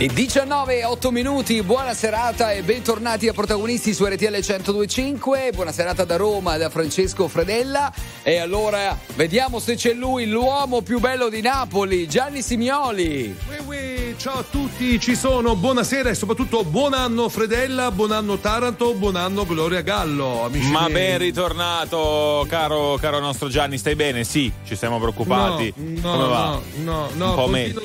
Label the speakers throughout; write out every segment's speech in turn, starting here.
Speaker 1: Le 19 e 8 minuti, buona serata e bentornati a protagonisti su RTL 1025. Buona serata da Roma da Francesco Fredella. E allora vediamo se c'è lui, l'uomo più bello di Napoli, Gianni Simioli.
Speaker 2: Ui, ui, ciao a tutti, ci sono. Buonasera e soprattutto buon anno Fredella, buon anno Taranto, buon anno Gloria Gallo. Amici
Speaker 3: Ma
Speaker 2: miei.
Speaker 3: ben ritornato, caro, caro nostro Gianni, stai bene? Sì, ci siamo preoccupati.
Speaker 2: No,
Speaker 3: Come
Speaker 2: no,
Speaker 3: va?
Speaker 2: no, no,
Speaker 3: Un
Speaker 2: no,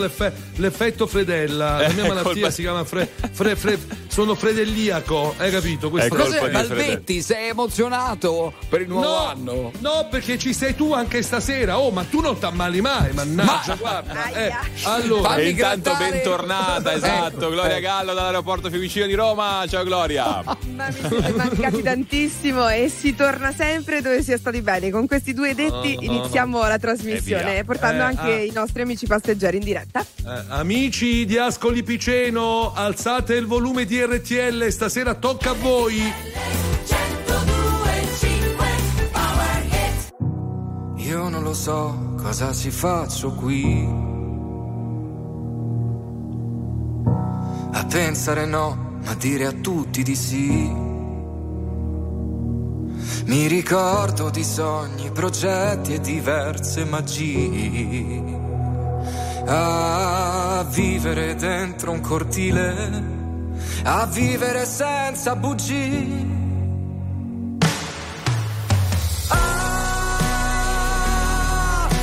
Speaker 2: l'effetto Fredella. La
Speaker 3: Eh,
Speaker 2: mia malattia si chiama fre- fre- fre- sono fredelliaco, hai capito? Questo
Speaker 3: È colpa
Speaker 1: Balbetti? Sei emozionato per il nuovo
Speaker 2: No,
Speaker 1: anno?
Speaker 2: no, perché ci sei tu anche stasera. Oh, ma tu non t'ammali mai, mannaggia,
Speaker 1: Ma-
Speaker 2: guarda. Eh, allora,
Speaker 1: Fammi
Speaker 3: E intanto
Speaker 1: grattare-
Speaker 3: bentornata, esatto,
Speaker 1: Ecco,
Speaker 3: Gloria
Speaker 1: ecco.
Speaker 3: Gallo dall'aeroporto Fiumicino di Roma. Ciao Gloria.
Speaker 4: Ma mi siete mancati tantissimo e si torna sempre dove si è stati bene. Con questi due detti iniziamo la trasmissione, portando
Speaker 2: Eh,
Speaker 4: anche
Speaker 2: ah.
Speaker 4: i nostri amici passeggeri in diretta.
Speaker 2: Eh, amici di Ascoli Piceno, alzate il volume di RTL, stasera tocca a voi.
Speaker 5: Io non lo so cosa ci faccio qui. A pensare no, ma dire a tutti di sì. Mi ricordo di sogni, progetti e diverse magie. A vivere dentro un cortile, a vivere senza bugie. Ah,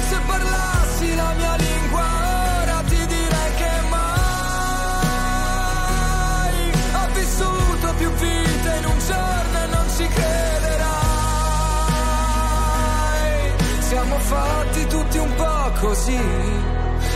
Speaker 5: se parlassi la mia lingua ora ti direi che mai ho vissuto più vite in un giorno e non ci crederai. Siamo fatti tutti un po' così,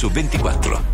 Speaker 5: Su
Speaker 6: 24.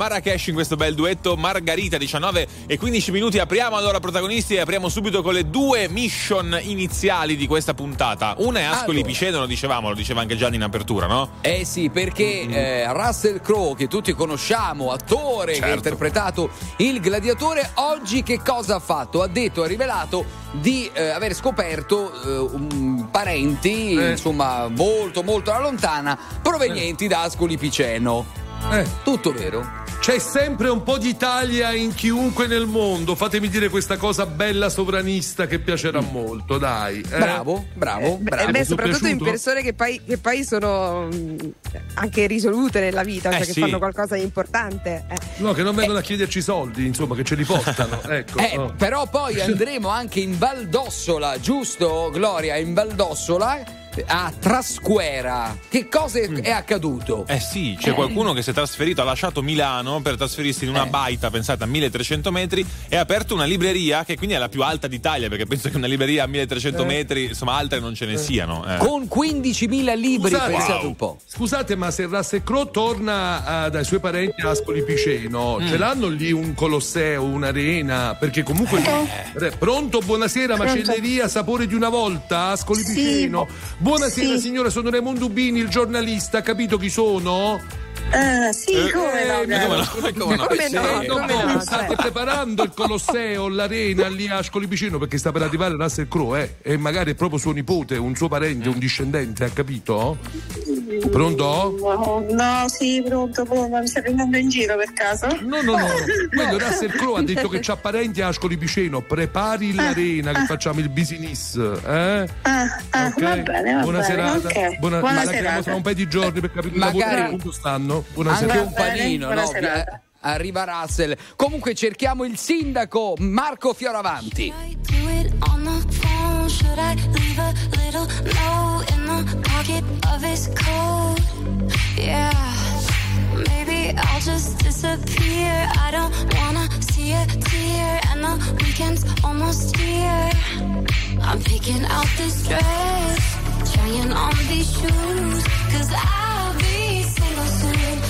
Speaker 3: Marrakesh in questo bel duetto Margarita 19 e 15 minuti apriamo allora protagonisti e apriamo subito con le due mission iniziali di questa puntata una è Ascoli
Speaker 1: Allora.
Speaker 3: Piceno lo dicevamo lo diceva anche Gianni in apertura no?
Speaker 1: Eh sì, perché eh, Russell Crowe, che tutti conosciamo, attore che ha
Speaker 3: Certo.
Speaker 1: interpretato il gladiatore, oggi che cosa ha fatto? Ha detto, ha rivelato di eh, aver scoperto eh, un- parenti,
Speaker 2: Eh.
Speaker 1: insomma, molto molto alla lontana, provenienti da Ascoli Piceno.
Speaker 2: Eh,
Speaker 1: Tutto vero?
Speaker 2: C'è sempre un po' d'Italia in chiunque nel mondo. Fatemi dire questa cosa bella sovranista che piacerà molto, dai. eh.
Speaker 1: Bravo, bravo,
Speaker 4: Eh, beh,
Speaker 1: bravo.
Speaker 4: beh,
Speaker 2: Ti è
Speaker 4: soprattutto in persone che poi, che poi sono mh, anche risolute nella vita,
Speaker 3: Eh,
Speaker 4: cioè che
Speaker 3: sì.
Speaker 4: fanno qualcosa di importante. eh.
Speaker 2: No, che non vengono a chiederci soldi, insomma, che ce li portano. Ecco.
Speaker 1: Eh,
Speaker 2: oh.
Speaker 1: Però poi andremo anche in Valdossola, giusto Gloria? In Valdossola a Trasquera. Che cosa è, è accaduto?
Speaker 3: Eh sì, c'è qualcuno che si è trasferito, ha lasciato Milano per trasferirsi in una
Speaker 1: Eh.
Speaker 3: baita, pensate, a 1300 metri e ha aperto una libreria che quindi è la più alta d'Italia perché penso che una libreria a 1300 metri, insomma, altre non ce ne siano. eh.
Speaker 1: Con 15.000 libri,
Speaker 2: Scusate.
Speaker 1: pensate
Speaker 2: Wow.
Speaker 1: un po'.
Speaker 2: Scusate, ma se Russell Crowe torna eh, dai suoi parenti a Ascoli Piceno,
Speaker 1: Mm.
Speaker 2: ce l'hanno lì un colosseo, un'arena? Perché comunque. Eh, Pronto, buonasera, macelleria, sapore di una volta, Ascoli Piceno. Buonasera, signora, sono Raimondo Bini, il giornalista, capito chi sono?
Speaker 7: Ah, sì, come no,
Speaker 2: Eh,
Speaker 3: Ma come no? Come no?
Speaker 4: Come
Speaker 3: Sì.
Speaker 4: no?
Speaker 2: Guarda un
Speaker 4: come
Speaker 2: po',
Speaker 4: no,
Speaker 2: state
Speaker 4: cioè.
Speaker 2: preparando il Colosseo, l'arena lì a Ascoli Piceno perché sta per arrivare Russell Crowe, eh? E magari è proprio suo nipote, un suo parente, un discendente, ha capito? Pronto?
Speaker 7: No, no, sì, pronto, pronto, mi stai prendendo in giro per caso?
Speaker 2: No, no, no. Quello Russell Crowe ha detto che c'ha parenti a Ascoli Piceno. Prepari l'arena che facciamo il business. Eh?
Speaker 7: Ah, ah,
Speaker 2: Ok?
Speaker 7: va bene, va
Speaker 2: Buona
Speaker 7: bene.
Speaker 2: serata.
Speaker 7: ok.
Speaker 2: Buona,
Speaker 7: Buona
Speaker 2: la chiamo
Speaker 7: serata.
Speaker 2: tra un paio di giorni per capire
Speaker 1: Magari-
Speaker 2: lavoro che punto stanno. Buona
Speaker 1: Anche un panino, no? Eh, Arriva Russell. Comunque cerchiamo il sindaco Marco Fioravanti.
Speaker 8: Maybe I'll just disappear. I don't wanna see a tear, and the weekend's almost here. I'm picking out this dress, trying on these shoes, cause I'll be single soon.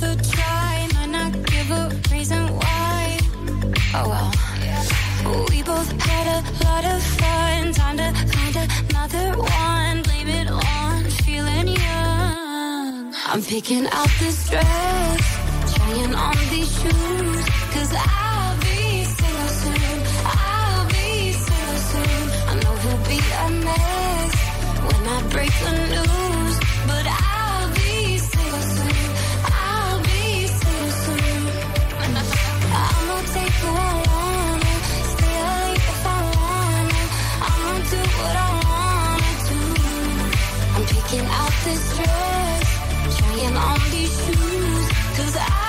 Speaker 8: worth a try. Might not give a reason why. Oh well. We both had a lot of fun. Time to find another one. Blame it on feeling young. I'm picking out this dress, trying on these shoes. Cause I'll be single soon. I'll be single soon. I know we'll be a mess when I break the news. This dress, trying on these shoes. Cause I'll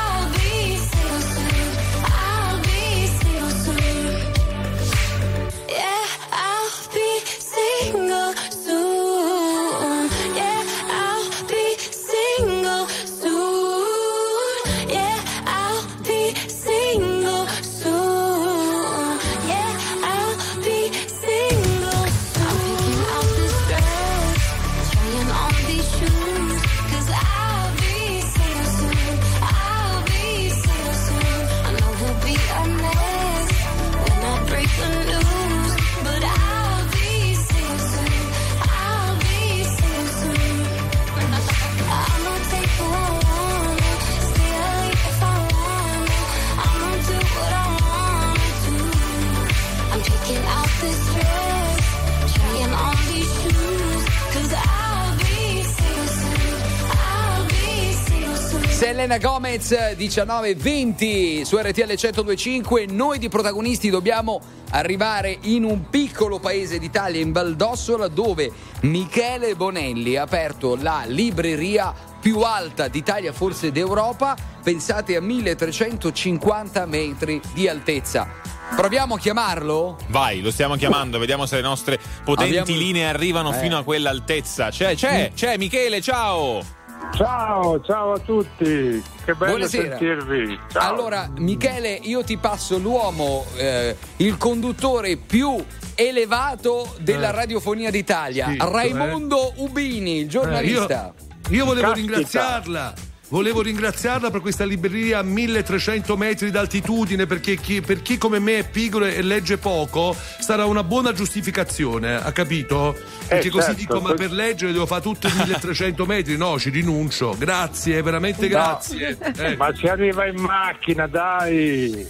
Speaker 1: Selena Gomez 1920 su RTL 1025 noi di protagonisti dobbiamo arrivare in un piccolo paese d'Italia in Valdossola dove Michele Bonelli ha aperto la libreria più alta d'Italia forse d'Europa pensate a 1350 metri di altezza proviamo a chiamarlo?
Speaker 3: Vai, lo stiamo chiamando, vediamo se le nostre potenti
Speaker 1: Abbiamo-
Speaker 3: linee arrivano
Speaker 1: Eh.
Speaker 3: fino a quell'altezza. C'è, c'è, c'è Michele, ciao!
Speaker 9: Ciao, ciao a tutti, che bello
Speaker 1: Buonasera.
Speaker 9: sentirvi. Ciao.
Speaker 1: Allora, Michele, io ti passo l'uomo, eh, il conduttore più elevato della
Speaker 2: Eh.
Speaker 1: radiofonia d'Italia,
Speaker 2: Sì,
Speaker 1: Raimondo Ubini, il
Speaker 2: Eh,
Speaker 1: giornalista.
Speaker 2: io, io volevo
Speaker 9: Caspita.
Speaker 2: ringraziarla. Volevo ringraziarla per questa libreria a 1300 metri d'altitudine perché chi, per chi come me è pigro e legge poco sarà una buona giustificazione, ha capito? Perché così
Speaker 9: certo,
Speaker 2: dico, ma per leggere devo fare tutto i 1300 metri, no, ci rinuncio. Grazie, veramente grazie. Eh.
Speaker 9: Ma si arriva in macchina, dai.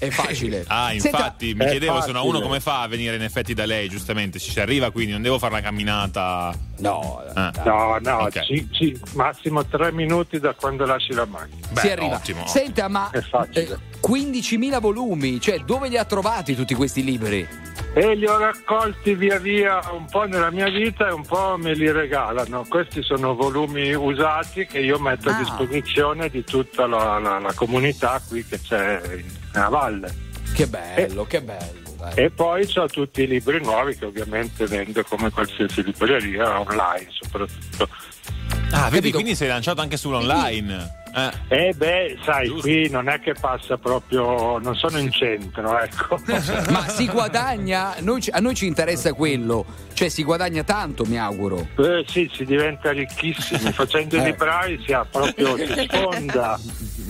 Speaker 1: È facile.
Speaker 3: Ah,
Speaker 1: Senta,
Speaker 3: infatti, mi
Speaker 9: È
Speaker 3: chiedevo se no, uno
Speaker 9: facile.
Speaker 3: come fa a venire in effetti da lei, giustamente, ci si arriva quindi, non devo fare la camminata.
Speaker 1: no,
Speaker 3: Ah.
Speaker 9: No, no,
Speaker 3: Ok.
Speaker 9: ci- ci- massimo tre minuti da quando lasci la macchina.
Speaker 3: Beh,
Speaker 1: si arriva.
Speaker 3: ottimo.
Speaker 1: Senta, ma
Speaker 9: È facile.
Speaker 1: eh, 15.000 volumi, cioè dove li ha trovati tutti questi libri?
Speaker 9: E li ho raccolti via via un po' nella mia vita e un po' me li regalano. Questi sono volumi usati che io metto
Speaker 1: Ah.
Speaker 9: a disposizione di tutta la, la- la comunità qui che c'è in- nella valle.
Speaker 1: Che bello, che bello. dai.
Speaker 9: E poi ho tutti i libri nuovi che ovviamente vendo come qualsiasi libreria online soprattutto.
Speaker 3: Ah, vedi,
Speaker 1: Capito?
Speaker 3: quindi sei lanciato anche sull'online. Eh.
Speaker 9: E beh, sai,
Speaker 3: Giusto.
Speaker 9: qui non è che passa proprio, non sono in centro, ecco.
Speaker 1: Ma si guadagna? Noi a noi ci interessa quello, cioè si guadagna tanto, mi auguro.
Speaker 9: Eh, sì, si diventa ricchissimi, facendo i
Speaker 1: Eh.
Speaker 9: librai si ha proprio si sfonda.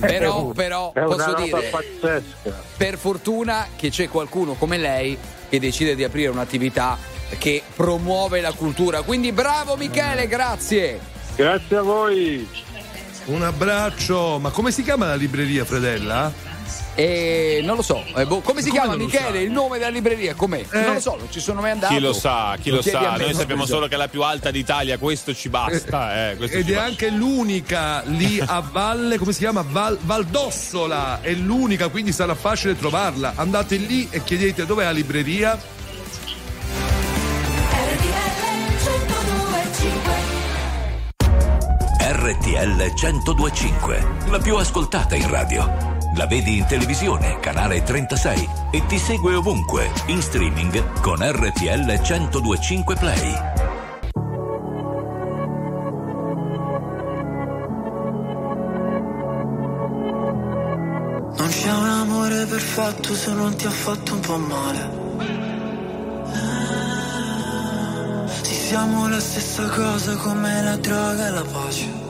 Speaker 1: Però, però,
Speaker 9: è una
Speaker 1: posso dire,
Speaker 9: pazzesca.
Speaker 1: per fortuna che c'è qualcuno come lei che decide di aprire un'attività che promuove la cultura. Quindi bravo Michele, grazie.
Speaker 9: Grazie a voi.
Speaker 2: Un abbraccio. Ma come si chiama la libreria, Fredella?
Speaker 1: E non lo so, eh, boh, come si
Speaker 2: Come
Speaker 1: chiama
Speaker 2: lo
Speaker 1: Michele?
Speaker 2: sai?
Speaker 1: Il nome della libreria com'è?
Speaker 2: Eh.
Speaker 1: Non lo so, non ci sono mai andato.
Speaker 3: Chi lo sa, chi lo
Speaker 1: a
Speaker 3: sa. Noi
Speaker 1: no?
Speaker 3: sappiamo solo che è la più alta d'Italia, questo ci basta. Eh, questo
Speaker 2: Ed
Speaker 3: ci
Speaker 2: è
Speaker 3: basta.
Speaker 2: anche l'unica lì a valle, come si chiama? Val, Valdossola, è l'unica, quindi sarà facile trovarla. Andate lì e chiedete dov'è la libreria.
Speaker 6: RTL 1025, la più ascoltata in radio. La vedi in televisione, canale 36 e ti segue ovunque, in streaming con RTL 1025 Play.
Speaker 10: Non c'è un amore perfetto se non ti ha fatto un po' male. Siamo la stessa cosa come la droga e la pace.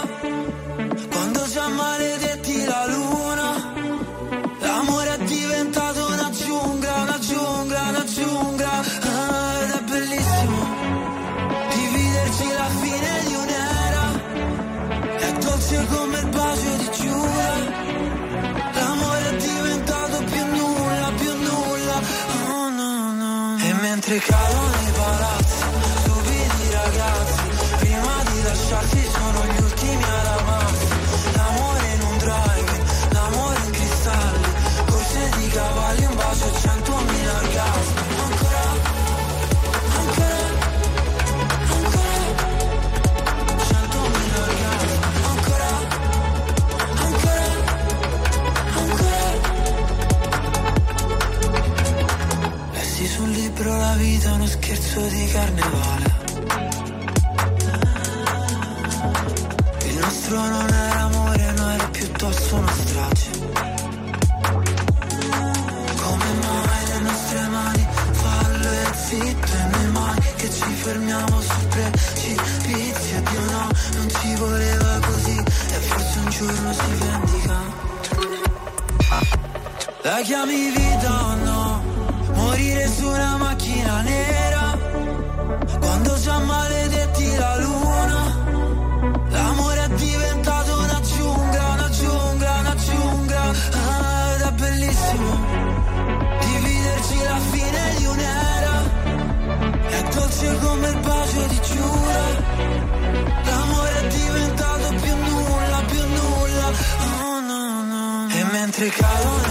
Speaker 11: scherzo di carnevale. Il nostro non era amore, no era piuttosto una strage. Come mai le nostre mani fallo e zitto e noi mai che ci fermiamo sul precipizio Dio no, non ci voleva così e forse un giorno si vendica. La chiami vita dolce come il bacio di Giura. L'amore è diventato più nulla, più nulla. Oh no no E mentre cadono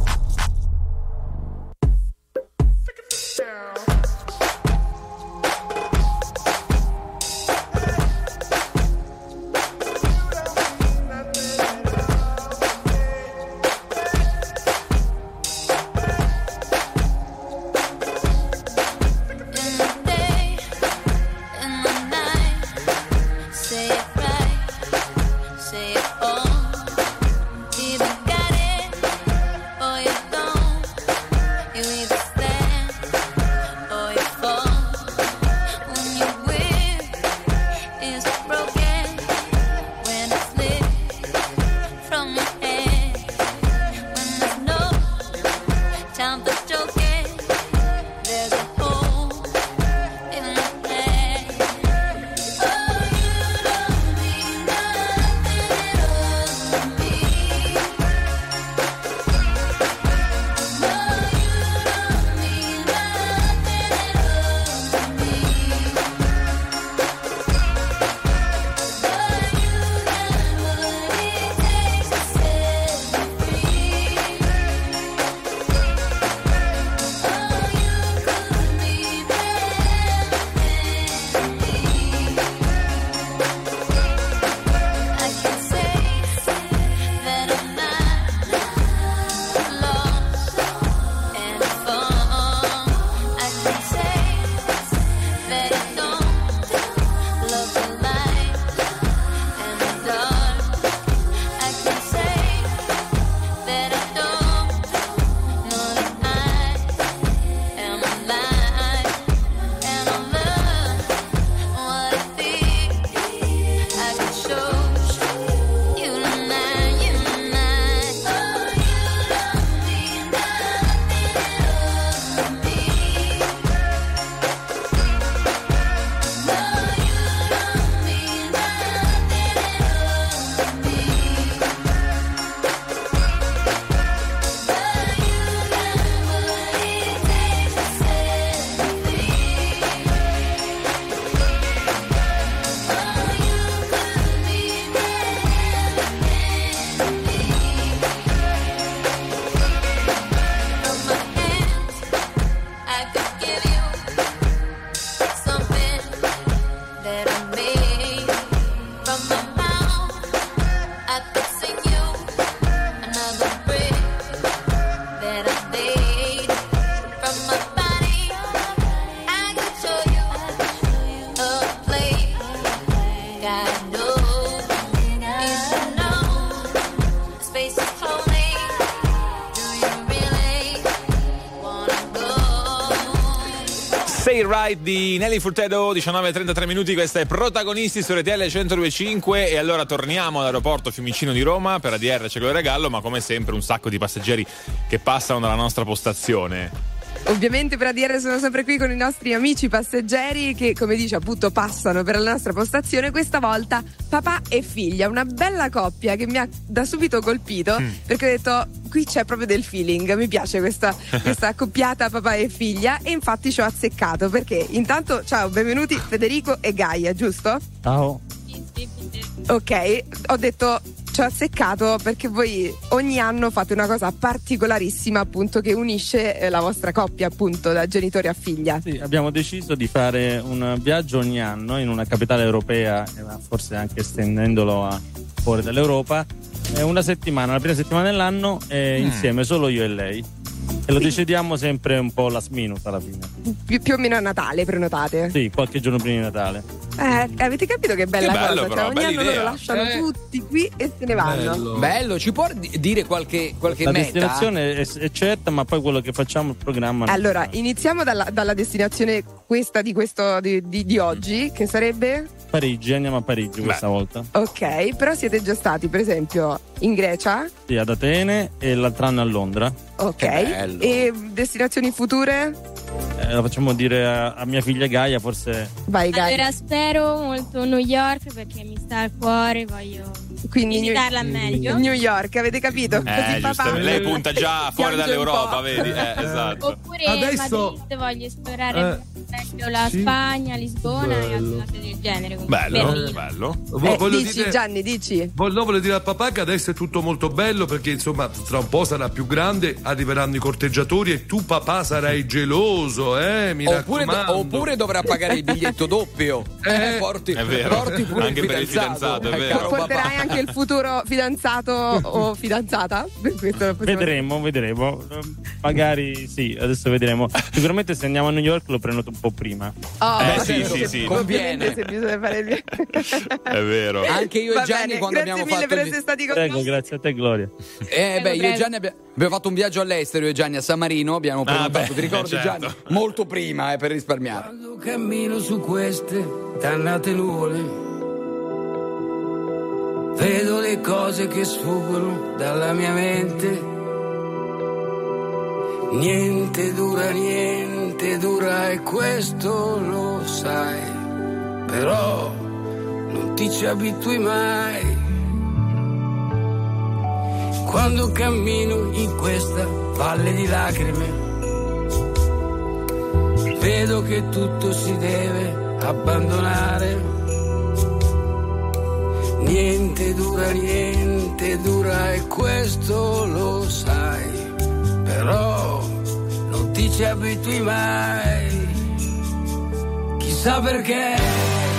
Speaker 12: Right
Speaker 3: di Nelly Furtedo, 19.33 minuti, questa è Protagonisti su RTL 102.5 e allora torniamo all'aeroporto Fiumicino di Roma per ADR c'è quello regalo, ma come sempre un sacco di passeggeri che passano dalla nostra postazione.
Speaker 4: Ovviamente per ADR sono sempre qui con i nostri amici passeggeri che, come dice, appunto passano per la nostra postazione. Questa volta papà e figlia, una bella coppia che mi ha da subito colpito perché ho detto qui c'è proprio del feeling. Mi piace questa, questa accoppiata papà e figlia e infatti ci ho azzeccato perché intanto, ciao, benvenuti Federico e Gaia, giusto?
Speaker 13: Ciao.
Speaker 4: Ok, ho detto ci ho azzeccato perché voi ogni anno fate una cosa particolarissima appunto che unisce eh, la vostra coppia appunto da genitore a figlia.
Speaker 13: Sì, abbiamo deciso di fare un viaggio ogni anno in una capitale europea, eh, forse anche estendendolo a fuori dall'Europa. una settimana, la prima settimana dell'anno, eh,
Speaker 4: Mm.
Speaker 13: insieme, solo io e lei. E lo decidiamo sempre un po' last minute alla fine.
Speaker 4: Più, più o meno a Natale prenotate.
Speaker 13: Sì, qualche giorno prima di Natale.
Speaker 4: Eh, avete capito che bella
Speaker 1: Che bello,
Speaker 4: cosa?
Speaker 1: però,
Speaker 4: Cioè, ogni anno
Speaker 1: idea.
Speaker 4: loro lasciano
Speaker 1: Eh.
Speaker 4: tutti qui e se ne vanno.
Speaker 1: Bello, ci può di- dire qualche, qualche
Speaker 13: La
Speaker 1: meta?
Speaker 13: destinazione è, è certa, ma poi quello che facciamo il programma. non
Speaker 4: Allora, iniziamo dalla, dalla destinazione questa di, questo, di, di- di oggi, che sarebbe?
Speaker 13: Parigi, andiamo a Parigi questa volta.
Speaker 4: Ok, però siete già stati, per esempio, in Grecia,
Speaker 13: Sì, ad Atene e l'altro anno a Londra.
Speaker 4: ok, e destinazioni future?
Speaker 13: Eh, lo facciamo dire a, a mia figlia Gaia, forse.
Speaker 4: Vai, Gaia.
Speaker 14: Allora spero molto New York perché mi sta al cuore, voglio
Speaker 4: Quindi
Speaker 14: visitarla meglio.
Speaker 4: New York, avete capito?
Speaker 3: Eh,
Speaker 4: Così
Speaker 3: giusto,
Speaker 4: papà
Speaker 3: lei punta già fuori dall'Europa, vedi? Eh, esatto.
Speaker 14: Oppure
Speaker 2: Adesso-
Speaker 14: Madrid, voglio esplorare
Speaker 2: Eh,
Speaker 14: per esempio la
Speaker 2: sì.
Speaker 14: Spagna, Lisbona e
Speaker 2: Bello.
Speaker 14: altre cose del genere.
Speaker 3: Bello, bello.
Speaker 4: Eh,
Speaker 2: voglio
Speaker 4: dici
Speaker 2: dire-
Speaker 4: Gianni, dici.
Speaker 2: No, voglio dire al papà che adesso è tutto molto bello perché insomma tra un po' sarà più grande, arriveranno i corteggiatori e tu papà sarai geloso, eh, mi
Speaker 1: Oppure,
Speaker 2: raccomando.
Speaker 1: oppure dovrà pagare il biglietto doppio. Eh, porti,
Speaker 3: È vero.
Speaker 1: porti pure
Speaker 3: Anche
Speaker 1: il
Speaker 3: per il fidanzato, è
Speaker 1: Eh,
Speaker 3: vero.
Speaker 4: Porterai
Speaker 1: papà.
Speaker 4: Anche il futuro fidanzato o fidanzata?
Speaker 13: Vedremo, vedremo. Magari sì, adesso vedremo. Sicuramente se andiamo a New York lo prenoto un po' prima.
Speaker 4: Oh,
Speaker 3: Eh, sì, sì, sì.
Speaker 4: Ovviamente se bisogna fare il
Speaker 3: È vero.
Speaker 1: Anche io
Speaker 4: Va
Speaker 1: e Gianni
Speaker 4: bene,
Speaker 1: quando
Speaker 4: grazie
Speaker 1: abbiamo
Speaker 4: mille
Speaker 1: fatto
Speaker 4: per
Speaker 1: il-
Speaker 4: essere stati con
Speaker 13: Prego, grazie a te, Gloria.
Speaker 1: Eh, beh, io e. Gianni abbi- abbiamo fatto un viaggio all'estero, io e Gianni a San Marino, abbiamo prenotato,
Speaker 3: Ah, beh,
Speaker 1: ti ricordi
Speaker 3: certo.
Speaker 1: Gianni? Molto prima, eh, per risparmiare.
Speaker 15: Quando cammino su queste dannate nuvole, vedo le cose che sfuggono dalla mia mente. Niente dura, niente dura e questo lo sai, però non ti ci abitui mai. Quando cammino in questa valle di lacrime, vedo che tutto si deve abbandonare. Niente dura, niente dura e questo lo sai, però non ti ci abitui mai. Chissà perché.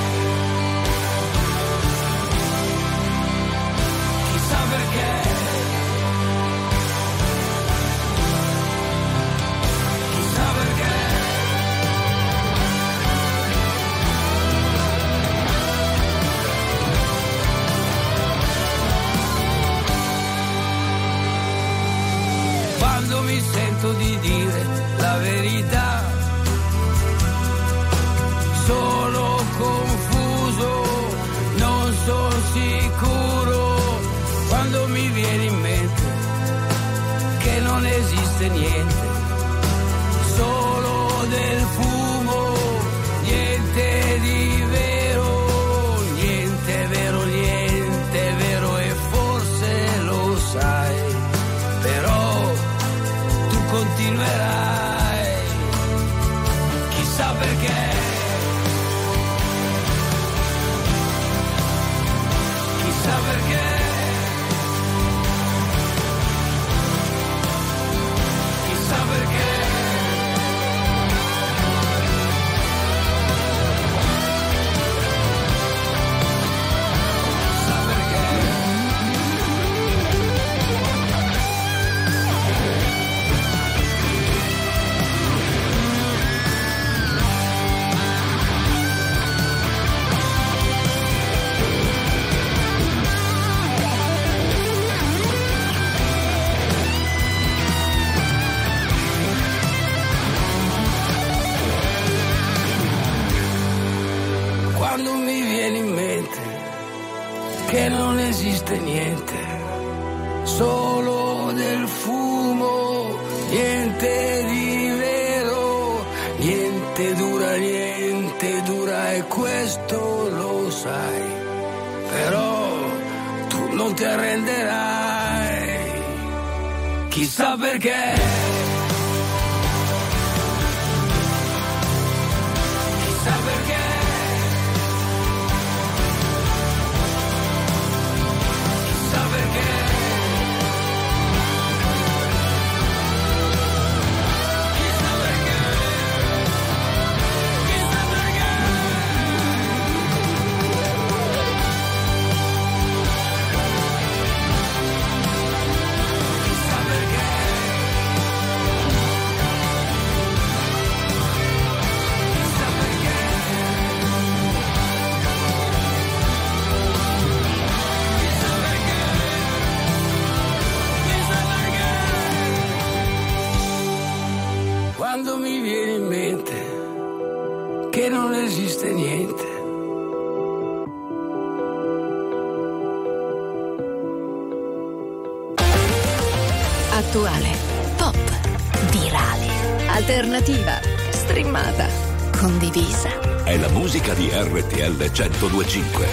Speaker 16: 1025.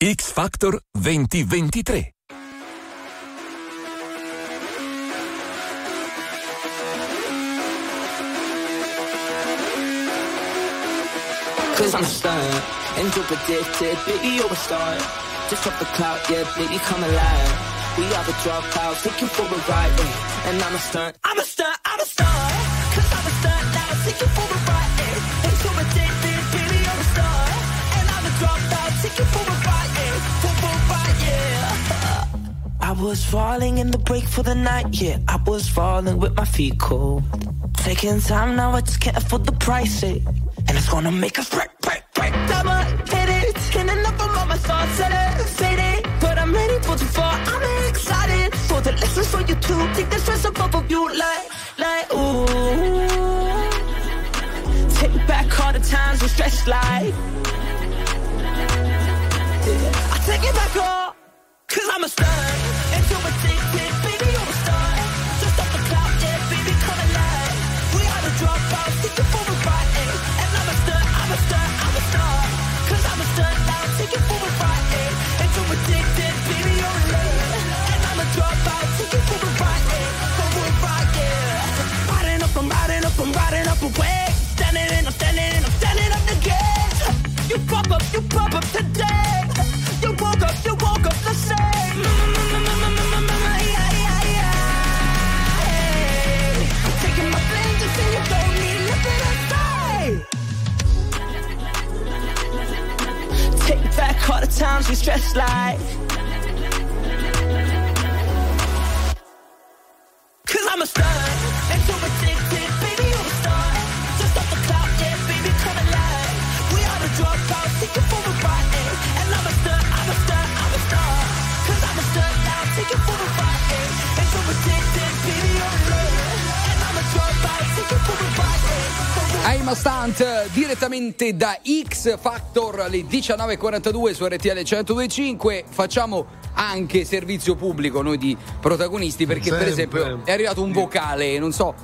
Speaker 16: X Factor 2023.
Speaker 10: Cause I'm stunned, angel predicted, baby, you're a star. Just off the cloud, yeah, baby, come alive. We are the dropouts, take you for a ride, and I'm a stunt. I'm a stunt, I'm a stunt. Was falling in the break for the night, yeah. I was falling with my feet cold. Taking time now, I just can't afford the price, eh. And it's gonna make us break, break, break. Double hit it, can't up on my thoughts, set it, faded. But I'm ready for the fall, I'm excited for the lessons for you too. Take the stress above of you, like, like, ooh. Take back all the times we stretched like. Yeah. I take it back all, cause I'm a star. Into addicted, baby, you're a star. Just off the cloud, yeah, baby, come alive. We are the dropouts, you for a ride, eh. And I'm a star, I'm a star, I'm a star. Cause I'm a star now, take you you pop up today. You woke up, you woke up the same. I'm taking my and you don't need nothing to say. Take back all the times we stressed like. Cause I'm a star. And so addicted, I'm a star now, take you for a ride, eh. And so addicted, baby, you're a love. And I'm a dropout, take you for a ride, eh.
Speaker 1: I'm a Stunt direttamente da X Factor alle 19.42 su RTL 1025 facciamo anche servizio pubblico noi di protagonisti perché per
Speaker 2: Sempre.
Speaker 1: esempio è arrivato un vocale non so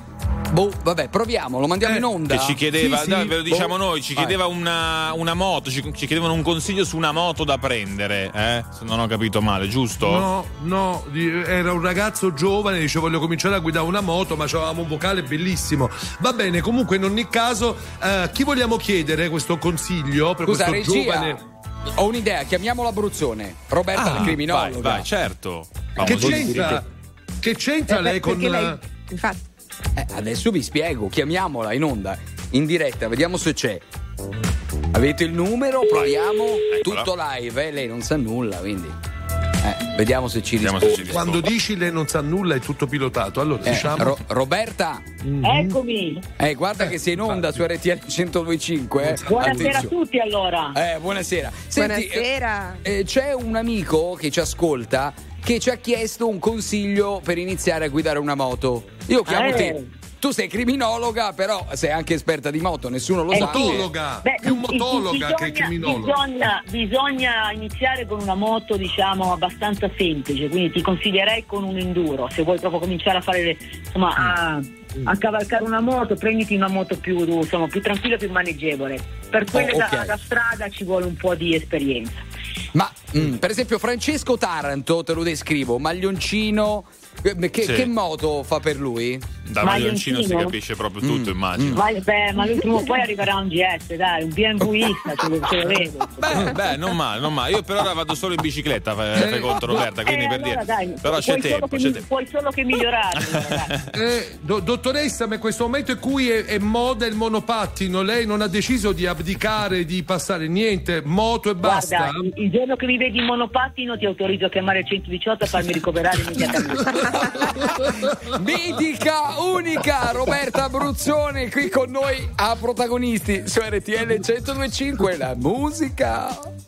Speaker 1: boh vabbè proviamo lo mandiamo in onda
Speaker 3: Che ci chiedeva,
Speaker 1: Sì, sì.
Speaker 3: dai, ve lo diciamo
Speaker 1: Boh.
Speaker 3: noi, ci chiedeva una, una moto, ci, ci chiedevano un consiglio su una moto da prendere, eh? Se non ho capito male, giusto?
Speaker 2: No, no, era un ragazzo giovane, dice voglio cominciare a guidare una moto, ma avevamo un vocale bellissimo. Va bene, comunque in ogni caso, eh, chi vogliamo chiedere questo consiglio per
Speaker 1: scusa
Speaker 2: questo
Speaker 1: regia
Speaker 2: giovane?
Speaker 1: ho un'idea chiamiamolo Abruzzone Roberta
Speaker 3: Ah,
Speaker 1: la criminologa
Speaker 3: vai, vai, certo.
Speaker 2: Che c'entra? Che c'entra
Speaker 4: Eh,
Speaker 2: lei con
Speaker 4: lei- infatti,
Speaker 1: Eh, adesso vi spiego, chiamiamola in onda, in diretta, vediamo se c'è. Avete il numero? Proviamo.
Speaker 3: Eccola.
Speaker 1: Tutto live, eh? lei non sa nulla, quindi. Eh, vediamo se ci
Speaker 3: Vediamo se
Speaker 1: risponde.
Speaker 3: ci
Speaker 2: Quando dici lei non sa nulla è tutto pilotato. Allora,
Speaker 1: Eh,
Speaker 2: diciamo.
Speaker 1: Ro- Roberta,
Speaker 17: Eccomi,
Speaker 1: eh, guarda che sei in onda su RTL 1025. Eh.
Speaker 17: buonasera a
Speaker 1: Attenzione.
Speaker 17: tutti allora.
Speaker 1: Eh, buonasera. Senti,
Speaker 4: buonasera.
Speaker 1: eh, eh, c'è un amico che ci ascolta che ci ha chiesto un consiglio per iniziare a guidare una moto. Io chiamo
Speaker 17: Eh.
Speaker 1: te.
Speaker 18: tu sei criminologa, però sei anche esperta di moto, nessuno lo
Speaker 17: Eh,
Speaker 18: sa.
Speaker 2: Motologa,
Speaker 17: Beh,
Speaker 2: più motologa
Speaker 17: bisogna,
Speaker 2: che criminologa.
Speaker 17: Bisogna, bisogna iniziare con una moto, diciamo, abbastanza semplice, quindi ti consiglierei con un enduro. Se vuoi proprio cominciare a fare, le- insomma, a, a cavalcare una moto, prenditi una moto più, insomma, più tranquilla, più maneggevole. Per quelle
Speaker 18: Oh,
Speaker 17: da,
Speaker 18: ok.
Speaker 17: da strada ci vuole un po' di esperienza.
Speaker 18: Ma mm, per esempio Francesco Taranto, te lo descrivo, maglioncino, che,
Speaker 3: Sì.
Speaker 18: che moto fa per lui?
Speaker 3: Da maglioncino si capisce proprio tutto, immagino.
Speaker 17: Ma, beh, ma lui prima o poi arriverà un GS, dai, un BMWista, ce lo, ce lo vedo.
Speaker 3: Beh, beh, non male, non male. Io per ora vado solo in bicicletta, fai, fai conto Roberta, quindi
Speaker 17: Eh,
Speaker 3: per
Speaker 17: allora,
Speaker 3: dire.
Speaker 17: dai,
Speaker 3: Però c'è tempo, c'è
Speaker 17: mi-
Speaker 3: tempo.
Speaker 17: Puoi solo che migliorare.
Speaker 2: Eh, do- dottoressa, ma in questo momento in cui è, è moda il monopattino, lei non ha deciso di abdicare, di passare niente, moto e basta?
Speaker 17: Guarda, il, il giorno che mi vedi in monopattino ti autorizzo a chiamare il 118 e farmi ricoverare immediatamente.
Speaker 18: Mitica, unica Roberta Abruzzone qui con noi a protagonisti su RTL 1025 la musica.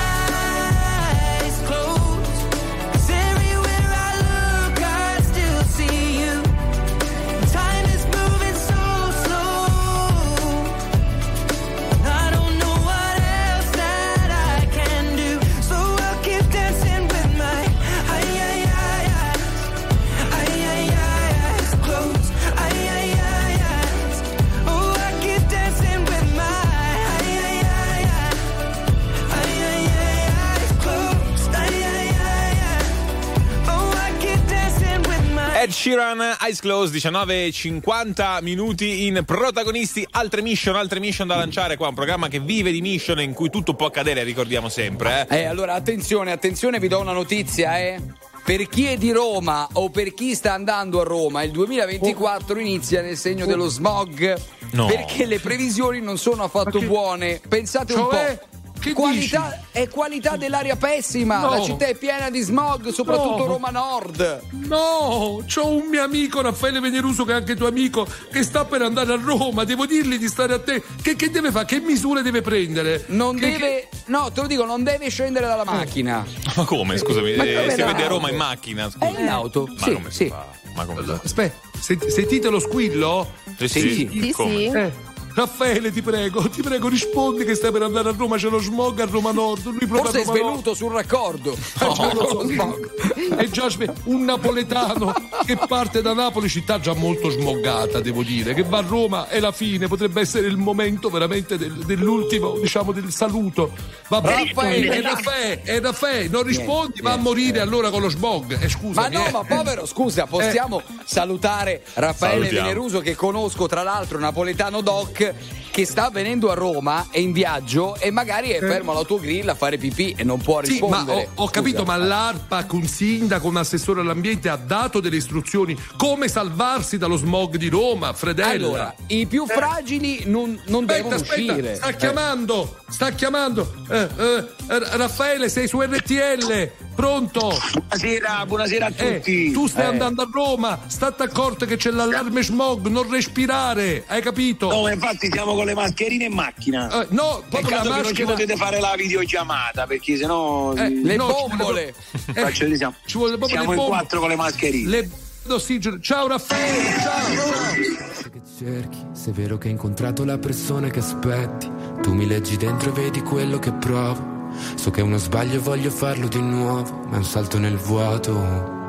Speaker 3: Sheeran, Eyes Closed, 19.50 minuti in protagonisti, altre mission, altre mission da lanciare qua, un programma che vive di mission in cui tutto può accadere, ricordiamo sempre. Eh.
Speaker 1: Eh, allora attenzione, attenzione, vi do una notizia, eh. Per chi è di Roma o per chi sta andando a Roma, il 2024 inizia nel segno dello smog.
Speaker 2: No.
Speaker 1: Perché le previsioni non sono affatto buone. Pensate un
Speaker 2: Cioè?
Speaker 1: po'.
Speaker 2: Che
Speaker 1: Qualità, è qualità dell'aria pessima.
Speaker 2: No.
Speaker 1: La città è piena di smog, soprattutto
Speaker 2: No.
Speaker 1: Roma Nord.
Speaker 2: No, c'ho un mio amico Raffaele Veneruso che è anche tuo amico che sta per andare a Roma, devo dirgli di stare a te. Che, che deve fare? Che misure deve prendere?
Speaker 1: Non
Speaker 2: Che-
Speaker 1: deve. No, te lo dico, non deve scendere dalla macchina.
Speaker 3: Ma come, scusami,
Speaker 1: Ma
Speaker 3: eh,
Speaker 1: come
Speaker 3: si vede a Roma in macchina? Scusa.
Speaker 1: È in auto.
Speaker 3: Ma
Speaker 1: sì,
Speaker 3: come si
Speaker 1: sì.
Speaker 3: fa? Ma come si fa?
Speaker 2: Aspetta, sent- sentite lo squillo?
Speaker 3: Sì, sì.
Speaker 4: Sì,
Speaker 3: Come?
Speaker 4: sì.
Speaker 2: Eh, Raffaele, ti prego, ti prego, rispondi che stai per andare a Roma, c'è lo smog a Roma Nord. Lui
Speaker 1: Forse è
Speaker 2: Roma Nord.
Speaker 1: svenuto sul raccordo.
Speaker 2: Eh, lo so. È già sve- un napoletano che parte da Napoli, città già molto smogata, devo dire, che va a Roma è la fine, potrebbe essere il momento veramente del- dell'ultimo, diciamo, del saluto. Vabbè,
Speaker 1: Raffaele.
Speaker 2: è Raffaele, è Raffaele, non rispondi, va a morire allora con lo smog. Eh,
Speaker 1: Ma
Speaker 2: scusami.
Speaker 1: no,
Speaker 2: eh.
Speaker 1: ma povero, scusa, possiamo salutare Raffaele
Speaker 3: Salutiamo.
Speaker 1: Veneruso che conosco tra l'altro napoletano doc música. Che sta venendo a Roma, è in viaggio e magari è fermo all'autogrill a fare pipì e non può
Speaker 2: Eh. Sì, ma
Speaker 1: rispondere.
Speaker 2: ho, ho capito, ma l'ARPAC, un sindaco, un assessore all'ambiente ha dato delle istruzioni come salvarsi dallo smog di Roma, Fredella.
Speaker 1: Allora, i più fragili non, non
Speaker 2: Aspetta,
Speaker 1: devono
Speaker 2: aspetta,
Speaker 1: uscire.
Speaker 2: sta
Speaker 1: Eh.
Speaker 2: chiamando, sta chiamando. Eh, eh, eh, Raffaele, sei su RTL, pronto?
Speaker 19: Buonasera, buonasera a
Speaker 2: Eh,
Speaker 19: tutti.
Speaker 2: tu stai
Speaker 19: Eh.
Speaker 2: andando a Roma, state accorto che c'è l'allarme smog, non respirare, hai capito?
Speaker 19: No, infatti siamo con le mascherine in macchina.
Speaker 2: Eh, no, proprio
Speaker 19: Peccato
Speaker 2: la
Speaker 19: che non ci
Speaker 2: maschera-
Speaker 19: potete fare la videochiamata perché sennò
Speaker 2: Eh,
Speaker 19: mm,
Speaker 1: Le
Speaker 2: no,
Speaker 1: bombole.
Speaker 19: faccio- diciamo,
Speaker 2: ci vuole proprio
Speaker 19: siamo
Speaker 2: le
Speaker 19: in
Speaker 2: bombe.
Speaker 19: quattro con le mascherine.
Speaker 2: Le d'ossigeno. Ciao Raffaele, ciao, ciao.
Speaker 20: che cerchi, se è vero che hai incontrato la persona che aspetti, tu mi leggi dentro e vedi quello che provo. So che è uno sbaglio e voglio farlo di nuovo, ma è un salto nel vuoto.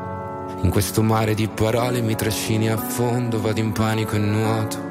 Speaker 20: In questo mare di parole mi trascini a fondo, vado in panico e nuoto.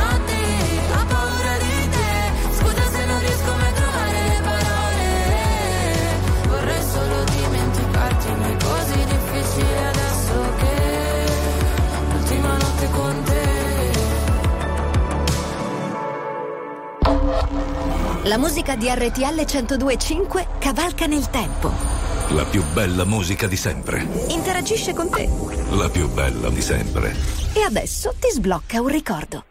Speaker 21: difficile adesso che l'ultima notte con te.
Speaker 22: La musica di RTL 1025 cavalca nel tempo.
Speaker 6: La più bella musica di sempre.
Speaker 22: Interagisce con te.
Speaker 6: La più bella di sempre.
Speaker 22: E adesso ti sblocca un ricordo.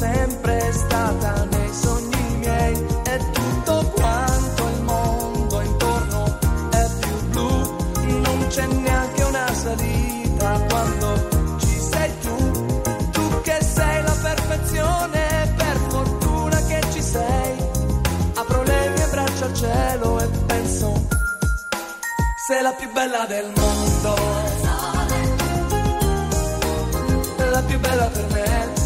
Speaker 10: Sempre stata nei sogni miei, è tutto quanto il mondo intorno è più blu, non c'è neanche una salita quando ci sei tu. Tu che sei la perfezione, per fortuna che ci sei. Apro le mie braccia al cielo e penso, sei la più bella del mondo. La più bella per me.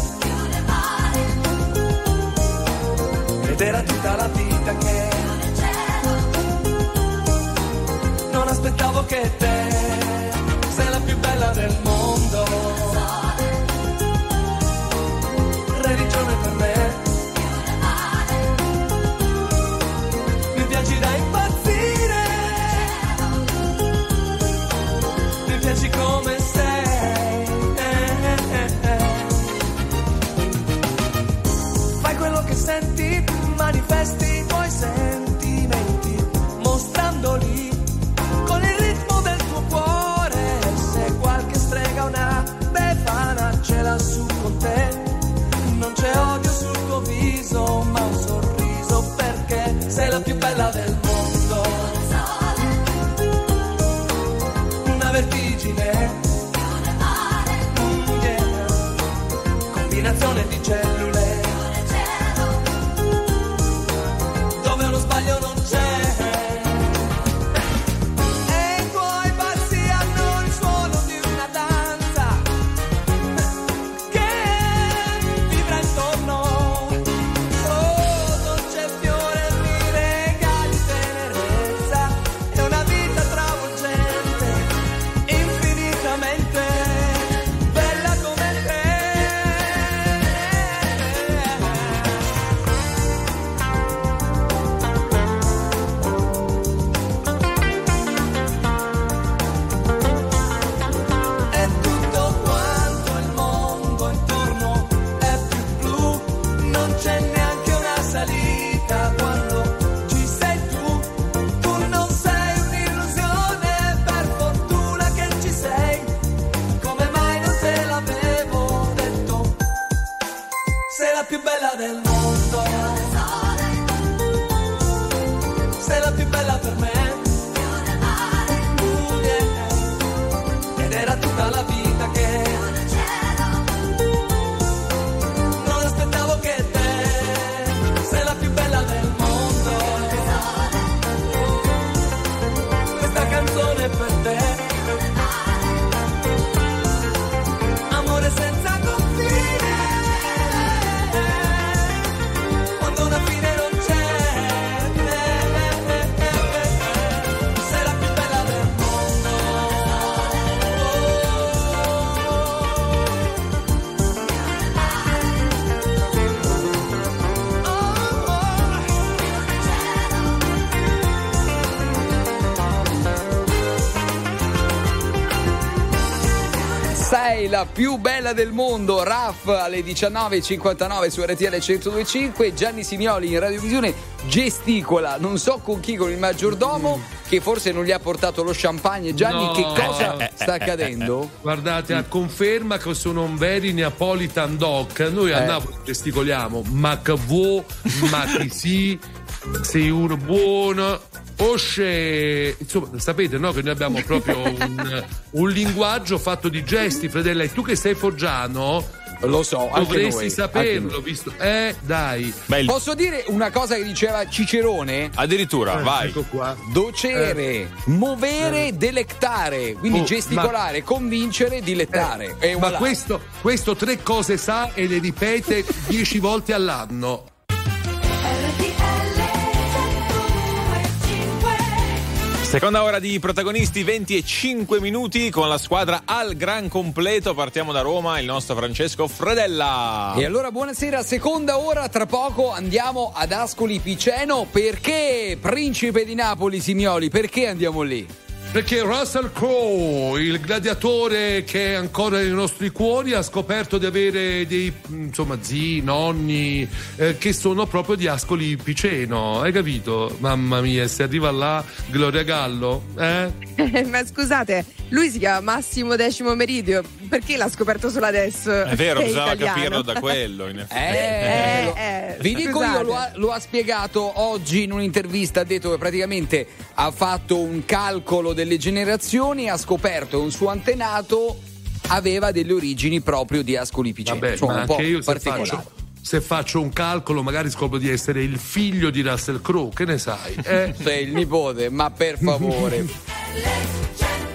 Speaker 10: Ed era tutta la vita che non aspettavo che te. Sei la più bella del mondo
Speaker 1: più bella del mondo. Raff alle 19.59 su RTL 1025. Gianni Simioli in radiovisione gesticola, non so con chi, con il maggiordomo, che forse non gli ha portato lo champagne. Gianni,
Speaker 2: No.
Speaker 1: che cosa
Speaker 2: Eh,
Speaker 1: sta accadendo?
Speaker 2: Guardate, a conferma che sono un veri Neapolitan Doc. Noi a
Speaker 1: Eh.
Speaker 2: Napoli gesticoliamo, ma che vuoi, ma chi sì, sei uno buono. Osce, insomma, sapete no? che noi abbiamo proprio un, un linguaggio fatto di gesti, Fredella. E tu che sei foggiano,
Speaker 1: Lo so, anche
Speaker 2: dovresti
Speaker 1: noi,
Speaker 2: saperlo,
Speaker 1: anche noi.
Speaker 2: visto? Eh, dai.
Speaker 1: Posso dire una cosa che diceva Cicerone?
Speaker 3: Addirittura,
Speaker 2: Eh,
Speaker 3: vai.
Speaker 2: Ecco qua.
Speaker 1: Docere, movere,
Speaker 2: Eh.
Speaker 1: delectare. Quindi
Speaker 2: Oh,
Speaker 1: gesticolare, convincere, dilettare. E
Speaker 2: Ma
Speaker 1: voilà.
Speaker 2: questo, questo tre cose sa e le ripete dieci volte all'anno.
Speaker 3: Seconda ora di protagonisti, 20 e 5 minuti con la squadra al gran completo. Partiamo da Roma, il nostro Francesco Fredella.
Speaker 1: E allora buonasera, seconda ora, tra poco andiamo ad Ascoli Piceno. Perché Principe di Napoli, Simioli? Perché andiamo lì?
Speaker 2: Perché Russell Crowe, il gladiatore che è ancora nei nostri cuori, ha scoperto di avere dei insomma zii, nonni eh, che sono proprio di Ascoli Piceno. Hai capito? Mamma mia, se arriva là Gloria Gallo, eh?
Speaker 4: Ma scusate, lui si chiama Massimo Decimo Meridio, perché l'ha scoperto solo adesso?
Speaker 3: È vero, bisognava
Speaker 4: italiano?
Speaker 3: capirlo da quello. In effetti.
Speaker 1: Eh,
Speaker 4: eh,
Speaker 1: Vi dico
Speaker 4: scusate.
Speaker 1: io, lo ha, lo ha spiegato oggi in un'intervista, ha detto che praticamente ha fatto un calcolo delle generazioni, ha scoperto che un suo antenato aveva delle origini proprio di Ascoli Piceno.
Speaker 2: Vabbè, ma
Speaker 1: un po'
Speaker 2: io se
Speaker 1: particolare.
Speaker 2: faccio, se faccio un calcolo magari scopro di essere il figlio di Russell Crowe, che ne sai? Eh?
Speaker 1: Sei il nipote, ma per favore.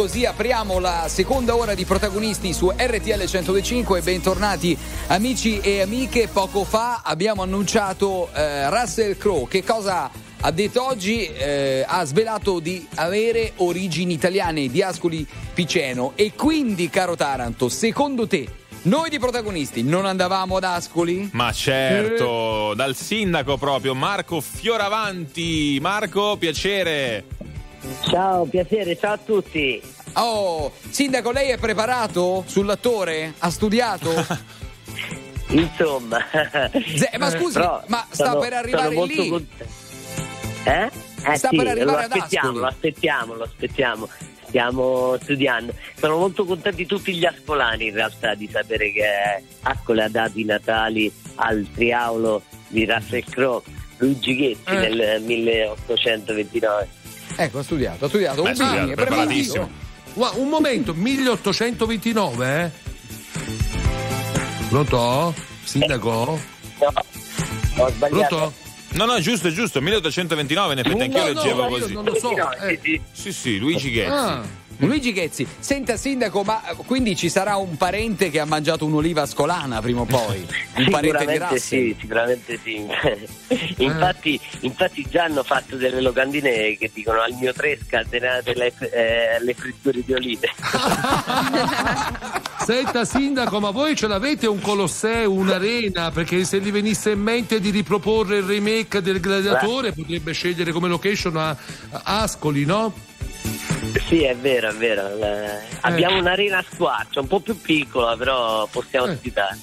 Speaker 1: Così apriamo la seconda ora di protagonisti su RTL 125. Bentornati amici e amiche. Poco fa abbiamo annunciato eh, Russell Crowe. Che cosa ha detto oggi? Eh, ha svelato di avere origini italiane di Ascoli Piceno. E quindi, caro Taranto, secondo te, noi di protagonisti non andavamo ad Ascoli?
Speaker 3: Ma certo, dal sindaco proprio, Marco Fioravanti. Marco, piacere.
Speaker 23: Ciao, piacere, ciao a tutti.
Speaker 1: Oh, sindaco, lei è preparato sull'attore? Ha studiato?
Speaker 23: Insomma.
Speaker 1: Ze- ma scusi,
Speaker 23: Però
Speaker 1: ma sta
Speaker 23: sono-
Speaker 1: per arrivare lì?
Speaker 23: cont- Eh? Eh
Speaker 1: Sta
Speaker 23: sì,
Speaker 1: per arrivare
Speaker 23: lo aspettiamo, lo aspettiamo, lo aspettiamo. Stiamo studiando. Sono molto contenti tutti gli ascolani in realtà di sapere che Ascoli ha dato i Natali al triaulo di Russell Crowe, Luigi Ghetti
Speaker 1: Eh.
Speaker 23: nel 1829.
Speaker 1: Ecco, ha studiato, ha studiato.
Speaker 2: Beh,
Speaker 1: un
Speaker 2: studiato,
Speaker 1: è preparatissimo.
Speaker 2: Gua- un momento, 1829, eh? Pronto? Sindaco?
Speaker 23: Ho sbagliato.
Speaker 2: Pronto?
Speaker 3: No, no, giusto, è giusto, 1829, in effetti anch'io
Speaker 1: No, no,
Speaker 3: leggevo
Speaker 1: io
Speaker 3: così.
Speaker 1: non lo so. eh.
Speaker 3: Sì, sì, Luigi Ghezzi.
Speaker 1: Ah, Luigi Ghezzi, senta sindaco, ma quindi ci sarà un parente che ha mangiato un'oliva ascolana prima o poi? Un parente di
Speaker 23: sì, sicuramente sì. infatti, infatti già hanno fatto delle locandine che dicono al mio tre scatenate le, eh, le fritture di olive.
Speaker 2: Senta sindaco, ma voi ce l'avete un Colosseo, un'arena? Perché se gli venisse in mente di riproporre il remake del Gladiatore potrebbe scegliere come location a, a Ascoli, no?
Speaker 23: Sì, è vero, è vero. Eh, Abbiamo un'arena a squarcio, un po' più piccola, però possiamo ospitare.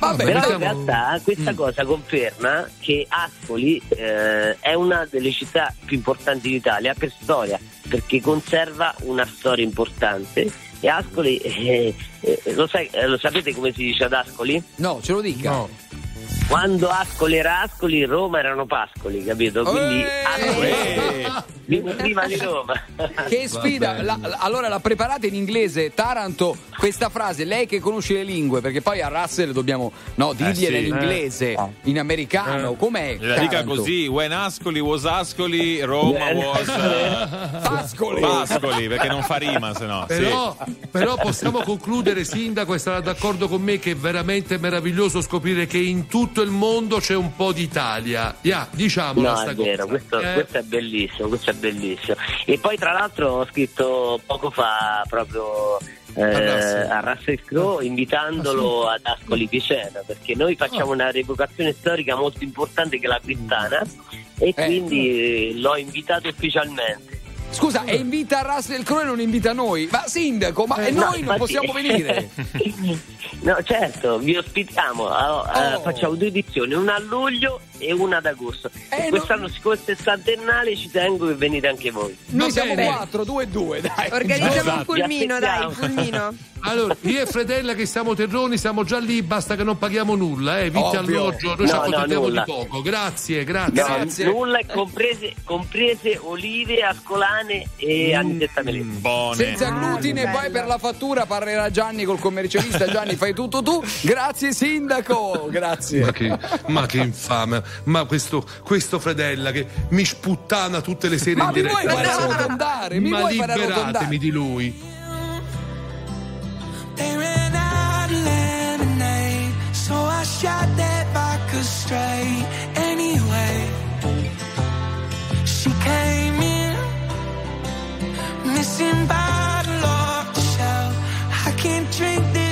Speaker 1: Vabbè,
Speaker 23: però
Speaker 1: diciamo-
Speaker 23: in realtà questa cosa conferma che Ascoli eh, è una delle città più importanti d'Italia per storia, perché conserva una storia importante E Ascoli, eh, eh, lo, sai- eh, lo sapete come si dice ad Ascoli?
Speaker 1: No, ce lo dica.
Speaker 23: Quando Ascoli era Ascoli, Roma erano Pascoli, capito? Quindi Ascoli viene prima di Roma.
Speaker 1: Che sfida! La- la- allora la preparate in inglese, Taranto, questa frase, lei che conosce le lingue, perché poi a Russell dobbiamo no, dirgliela
Speaker 3: Eh, sì.
Speaker 1: in inglese, in americano, com'è?
Speaker 3: La dica
Speaker 1: Taranto?
Speaker 3: così, when Ascoli was Ascoli, Roma was eh,
Speaker 1: Pascoli.
Speaker 3: Pascoli, perché non fa rima se no.
Speaker 2: Però, però possiamo concludere, Sindaco, e sarà d'accordo con me che è veramente meraviglioso scoprire che in tutto il mondo c'è un po' d'Italia. Ya, diciamola
Speaker 23: No, è vero, questo,
Speaker 2: Eh,
Speaker 23: questo è bellissimo, questo è bellissimo. E poi tra l'altro ho scritto poco fa proprio eh,
Speaker 2: Russell.
Speaker 23: a Russell Crowe invitandolo ad Ascoli Picena perché noi facciamo una rievocazione storica molto importante che è la Cristana e quindi eh, l'ho invitato ufficialmente.
Speaker 1: Scusa, e invita Russell Crowe e non invita noi? Ma sindaco, ma e
Speaker 23: No,
Speaker 1: noi non
Speaker 23: infatti-
Speaker 1: possiamo venire?
Speaker 23: No, certo, vi ospitiamo, ah, eh, facciamo due edizioni, una a luglio e una ad agosto. e quest'anno, siccome è il sessantennale, ci tengo che venite anche voi.
Speaker 1: Noi siamo
Speaker 2: bene.
Speaker 1: quattro, due e due, dai.
Speaker 4: Organizziamo un
Speaker 2: Esatto.
Speaker 4: pulmino,
Speaker 23: Vi
Speaker 4: dai, un pulmino.
Speaker 2: Allora, io e Fredella che siamo terroni, siamo già lì, basta che non paghiamo nulla, eh, vitti alloggio, noi ci
Speaker 23: No, no,
Speaker 2: accontentiamo di
Speaker 23: nulla.
Speaker 2: poco. Grazie, grazie.
Speaker 23: No, nulla, comprese, comprese olive, ascolane e anisetta melese.
Speaker 1: Senza glutine, e poi per la fattura parlerà Gianni col commercialista. Gianni, fai tutto tu. Grazie, sindaco. Grazie.
Speaker 2: Ma che, ma che infame, ma questo, questo Fredella che mi sputtana tutte le sere
Speaker 1: Ma
Speaker 2: in
Speaker 1: mi
Speaker 2: diretta.
Speaker 1: vuoi fare arrotondare? Mi
Speaker 2: ma liberatemi di lui.
Speaker 10: Shot that vodka straight. Anyway, she came in, missing bottle off the shelf. I can't drink this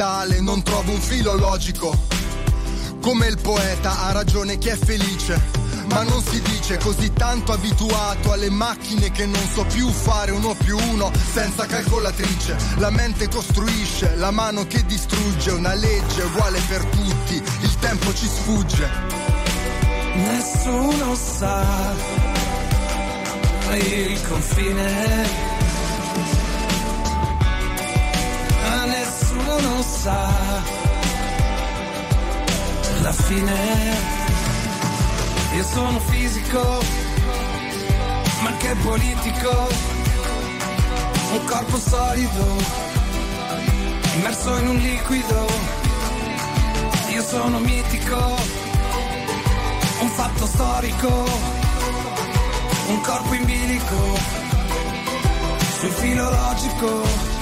Speaker 24: digitale non trovo un filo logico. Come il poeta ha ragione chi è felice. Ma non si dice così tanto abituato alle macchine che non so più fare uno più uno senza calcolatrice. La mente costruisce, la mano che distrugge, una legge uguale per tutti, il tempo ci sfugge.
Speaker 10: Nessuno sa il confine. Nessuno sa la fine. Io sono fisico, ma che politico. Un corpo solido, immerso in un liquido. Io sono mitico, un fatto storico, un corpo in bilico, sul filo logico.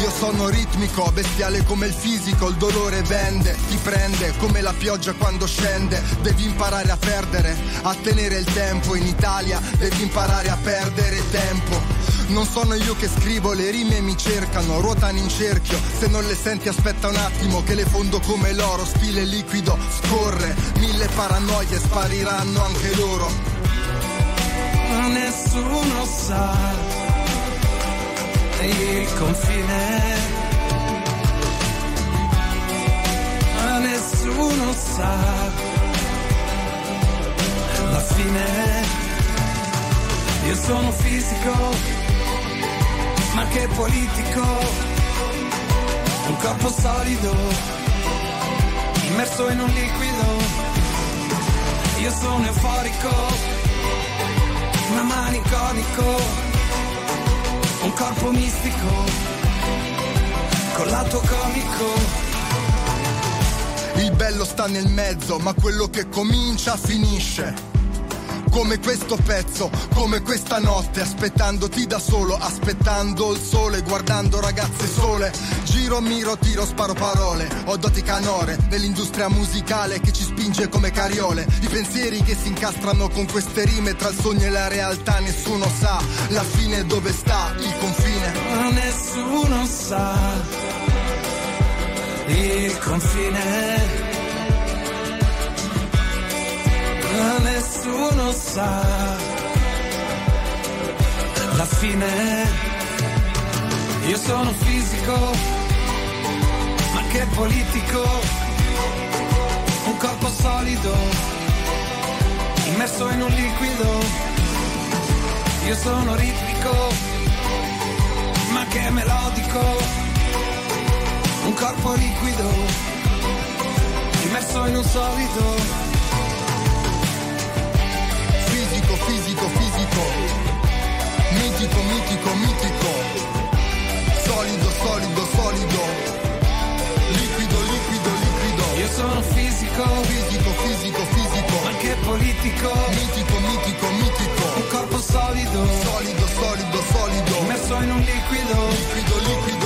Speaker 24: Io sono ritmico, bestiale come il fisico, il dolore vende, ti prende come la pioggia quando scende. Devi imparare a perdere, a tenere il tempo. In Italia devi imparare a perdere tempo. Non sono io che scrivo, le rime mi cercano, ruotano in cerchio. Se non le senti aspetta un attimo che le fondo come l'oro, stile liquido, scorre. Mille paranoie spariranno anche loro.
Speaker 10: Nessuno sa il confine. Ma nessuno sa la fine. Io sono fisico, ma che politico. Un corpo solido, immerso in un liquido. Io sono euforico, ma maniconico un corpo mistico, con lato comico.
Speaker 24: Il bello sta nel mezzo, ma quello che comincia finisce. Come questo pezzo, come questa notte, aspettandoti da solo, aspettando il sole, guardando ragazze sole. Giro, miro, tiro, sparo parole. Ho doti canore nell'industria musicale che ci spinge come cariole. I pensieri che si incastrano con queste rime tra il sogno e la realtà, nessuno sa la fine dove sta il confine.
Speaker 10: Ma nessuno sa il confine. Ma nessuno sa la fine. Io sono fisico, ma che politico. Solido, immerso in un liquido. Io sono ritmico, ma che melodico. Un corpo liquido, immerso in un solido.
Speaker 24: Fisico, fisico, fisico. Mitico, mitico, mitico. Solido, solido, solido. Liquido, liquido, liquido.
Speaker 10: Io sono fisico,
Speaker 24: fisico,
Speaker 10: politico.
Speaker 24: Mitico, mitico, mitico.
Speaker 10: Un corpo solido,
Speaker 24: Solido, solido, solido.
Speaker 10: immerso in un. Liquido,
Speaker 24: liquido, liquido.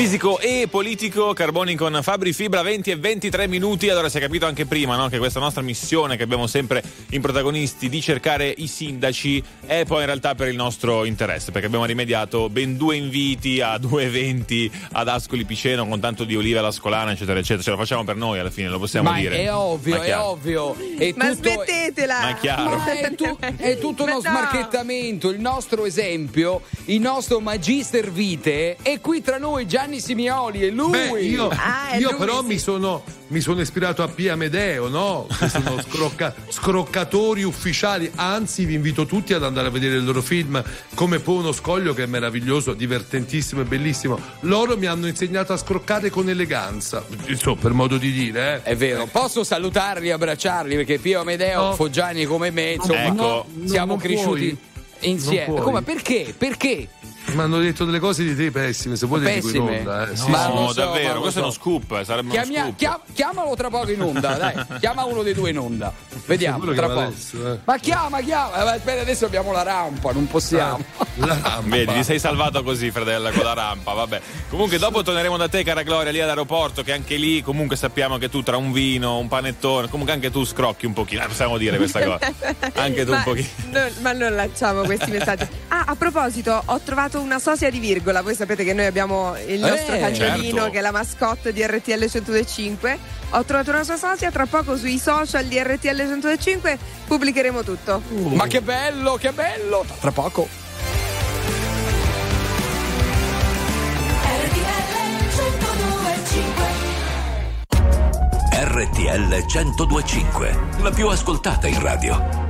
Speaker 3: Fisico e politico, Carboni con Fabri Fibra, 20 e 23 minuti. Allora si è capito anche prima no? che questa nostra missione che abbiamo sempre in protagonisti di cercare i sindaci è poi in realtà per il nostro interesse, perché abbiamo rimediato ben due inviti a due eventi ad Ascoli Piceno con tanto di olive alla scolana, eccetera, eccetera. Ce lo facciamo per noi alla fine, lo possiamo
Speaker 1: Ma
Speaker 3: dire.
Speaker 1: è ovvio,
Speaker 3: Ma
Speaker 1: è ovvio. È
Speaker 4: Ma
Speaker 1: tutto-
Speaker 4: smettetela!
Speaker 3: Ma è chiaro.
Speaker 1: Ma è, tu- è tutto uno
Speaker 4: no.
Speaker 1: smarchettamento, il nostro esempio, il nostro magister vite è qui tra noi Gianni Simioli e lui.
Speaker 2: Beh, io,
Speaker 4: Ah, è
Speaker 2: io
Speaker 4: lui,
Speaker 2: però
Speaker 4: sì.
Speaker 2: mi, sono, mi sono ispirato a Pia Medeo, no? Che sono scrocca- scroccatori ufficiali. Anzi, vi invito tutti ad andare a vedere il loro film come Pono Scoglio, che è meraviglioso, divertentissimo e bellissimo. Loro mi hanno insegnato a scroccare con eleganza. Insomma, per modo di dire, eh.
Speaker 1: È vero, posso salutarli, abbracciarli perché Pio Amedeo,
Speaker 2: No.
Speaker 1: Foggiani come me, insomma,
Speaker 3: Ecco.
Speaker 2: No,
Speaker 1: siamo
Speaker 2: non
Speaker 1: cresciuti
Speaker 2: puoi.
Speaker 1: insieme. Come perché? Perché?
Speaker 2: Mi hanno detto delle cose di te pessime, se vuoi te dico in
Speaker 1: Pessime?
Speaker 2: onda. Eh.
Speaker 1: No,
Speaker 2: Sì,
Speaker 1: ma
Speaker 3: No,
Speaker 1: so,
Speaker 3: davvero,
Speaker 1: ma
Speaker 3: questo è uno scoop, eh, sarebbe uno
Speaker 1: Chiamia-
Speaker 3: scoop.
Speaker 1: chia- chiamalo tra poco in onda, dai. Chiama uno dei due in onda. Vediamo, tra poco.
Speaker 2: adesso, eh.
Speaker 1: Ma chiama, chiama. Eh, Aspetta, adesso abbiamo la rampa, non possiamo.
Speaker 2: La rampa.
Speaker 3: Vedi, ti sei salvato così, fratella, con la rampa, vabbè. Comunque dopo torneremo da te, cara Gloria, lì all'aeroporto, che anche lì comunque sappiamo che tu tra un vino, un panettone, comunque anche tu scrocchi un pochino, eh, possiamo dire questa cosa. Anche tu
Speaker 4: ma,
Speaker 3: un pochino.
Speaker 4: non- ma non lanciamo questi messaggi. Ah, a proposito, ho trovato una sosia di virgola. Voi sapete che noi abbiamo il nostro
Speaker 1: Eh,
Speaker 4: cagnolino
Speaker 3: certo.
Speaker 4: che è la mascotte di RTL 1025. Ho trovato una sua sosia, tra poco sui social di RTL 1025 pubblicheremo tutto.
Speaker 1: Ma che bello, che bello. Tra poco.
Speaker 6: RTL 1025, la più ascoltata in radio.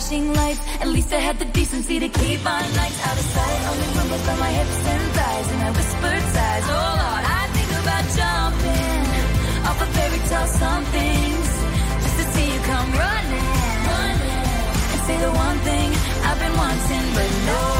Speaker 8: flashing lights. At least I had the decency to keep my nights out of sight. Only rumors about my hips and thighs, and I whispered sighs. Oh Lord, I about jumping off a fairy tale somethings just to see you come running, running and say the one thing I've been wanting, but no.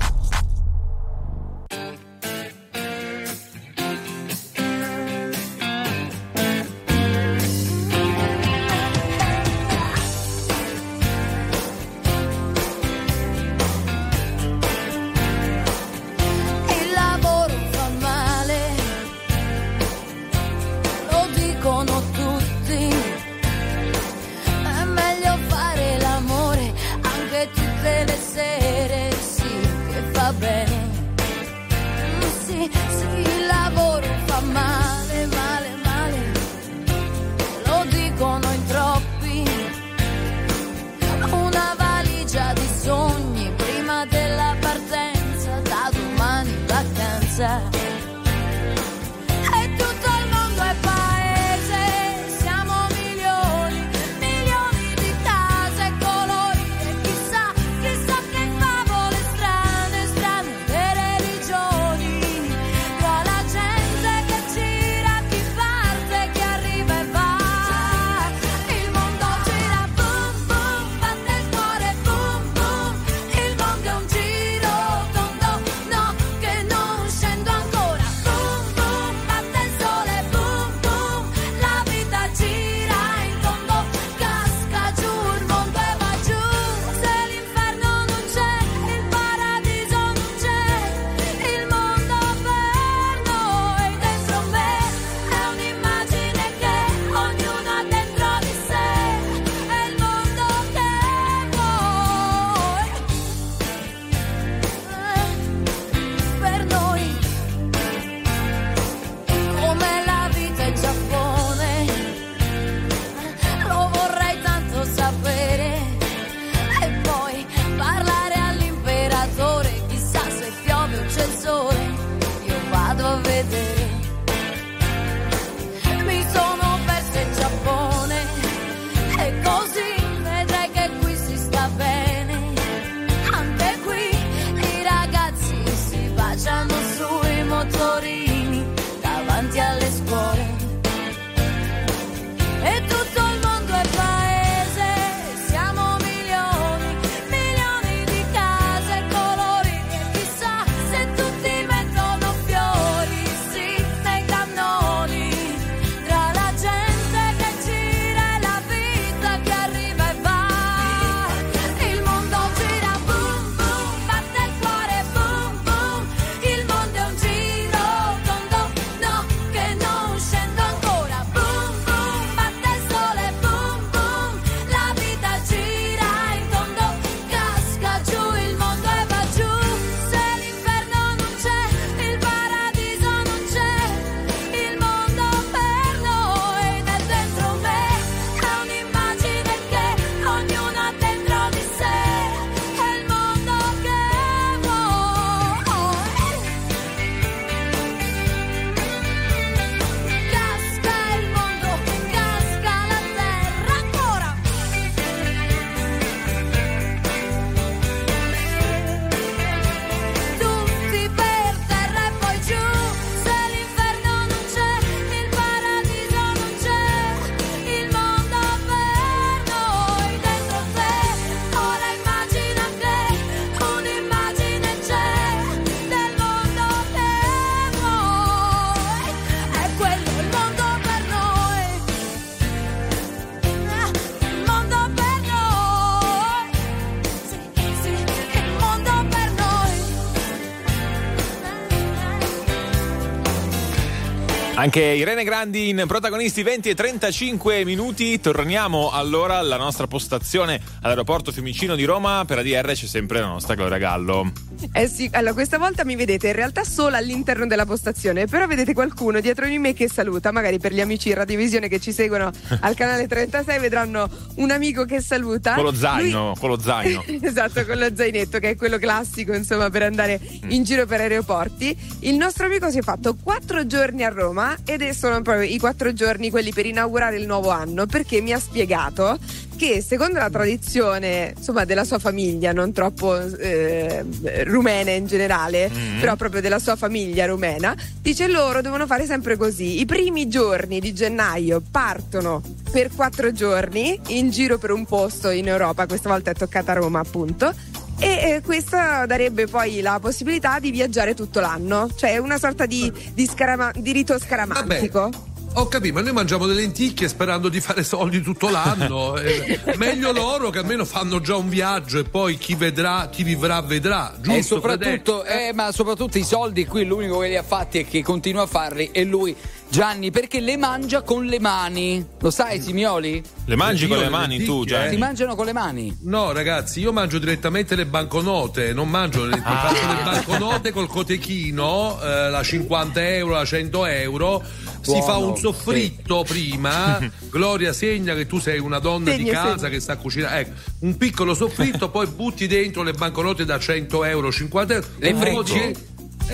Speaker 3: Anche Irene Grandi in protagonisti 20 e 35 minuti. Torniamo allora alla nostra postazione all'aeroporto Fiumicino di Roma. Per ADR c'è sempre la nostra Gloria Gallo.
Speaker 4: Eh sì, allora questa volta mi vedete in realtà solo all'interno della postazione, però vedete qualcuno dietro di me che saluta, magari per gli amici in radiovisione che ci seguono al canale 36 vedranno un amico che saluta.
Speaker 3: Con lo zaino, con lo zaino.
Speaker 4: esatto, con lo zainetto che è quello classico insomma per andare in giro per aeroporti. Il nostro amico si è fatto quattro giorni a Roma ed è- sono proprio i quattro giorni quelli per inaugurare il nuovo anno perché mi ha spiegato che secondo la tradizione insomma della sua famiglia non troppo eh, rumena in generale
Speaker 25: Mm.
Speaker 4: però proprio della sua famiglia rumena dice loro devono fare sempre così i primi giorni di gennaio partono per quattro giorni in giro per un posto in Europa questa volta è toccata Roma appunto e eh, questa darebbe poi la possibilità di viaggiare tutto l'anno, cioè una sorta di, di, scarama- di rito scaramantico.
Speaker 2: Ho capito, ma noi mangiamo delle lenticchie sperando di fare soldi tutto l'anno. Eh, meglio loro che almeno fanno già un viaggio e poi chi vedrà, chi vivrà vedrà. Giusto?
Speaker 1: e soprattutto, eh, ma soprattutto i soldi qui l'unico che li ha fatti e che continua a farli è lui, Gianni, perché le mangia con le mani. Lo sai, Simioli?
Speaker 3: Le mangi con le
Speaker 2: le
Speaker 3: mani tu, Gianni?
Speaker 1: Si mangiano con le mani.
Speaker 2: No, ragazzi, io mangio direttamente le banconote, non mangio le.
Speaker 3: Ah.
Speaker 2: Faccio le banconote col cotechino, eh, la 50 euro, la 100 euro. Si
Speaker 1: Buono,
Speaker 2: fa un soffritto prima. Gloria segna che tu sei una donna di
Speaker 4: Segno,
Speaker 2: casa
Speaker 4: segno.
Speaker 2: che sa cucinare. Ecco, un piccolo soffritto, poi butti dentro le banconote da 100 euro, 50 euro.
Speaker 1: Le
Speaker 2: un po'
Speaker 1: friggi?
Speaker 2: di-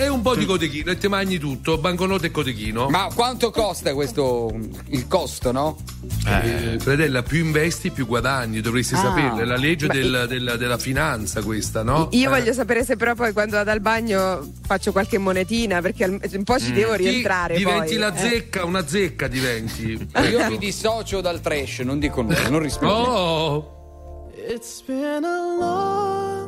Speaker 2: E un po' di cotechino e ti mangi tutto, banconote e cotechino.
Speaker 1: Ma quanto costa questo? Il costo, no?
Speaker 2: Eh, Fredella, più investi, più guadagni, dovresti
Speaker 4: Ah.
Speaker 2: saperlo. È la legge del- della, della finanza questa, no?
Speaker 4: Io
Speaker 2: Eh.
Speaker 4: voglio sapere se però poi quando vado al bagno faccio qualche monetina perché un po' ci
Speaker 2: Mm.
Speaker 4: devo
Speaker 2: Ti-
Speaker 4: rientrare.
Speaker 2: diventi
Speaker 4: poi.
Speaker 2: la
Speaker 4: Eh.
Speaker 2: zecca, una zecca diventi.
Speaker 1: Io
Speaker 2: Ecco.
Speaker 1: mi dissocio dal trash, non dico nulla, non rispondo.
Speaker 2: Oh,
Speaker 25: It's been a long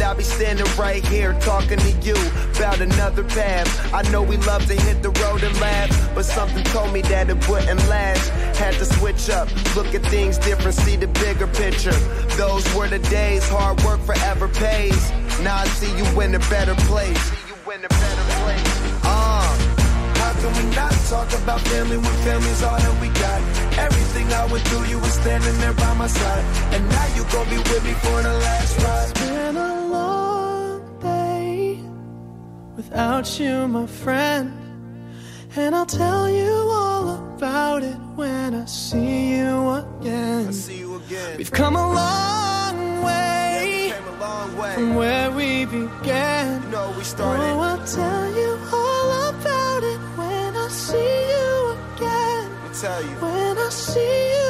Speaker 26: through. I'll be standing right here talking to you about another path. I know we love to hit the road and laugh, but something told me that it wouldn't last. Had to switch up, look at things different, see the bigger picture. Those were the days, hard work forever pays. Now I see you in a better place. Uh, how can we not talk about family when family's all that we got? Everything I went through, you were standing there by my side. And now you gon' be with me for the last ride.
Speaker 25: Without you, my friend. And I'll tell you all about it when I see you again.
Speaker 26: See you again.
Speaker 25: We've come a long way
Speaker 26: Came a long way.
Speaker 25: from where we began.
Speaker 26: You know we started.
Speaker 25: Oh, I'll tell you all about it when I see you again.
Speaker 26: Let me tell you.
Speaker 25: When I see you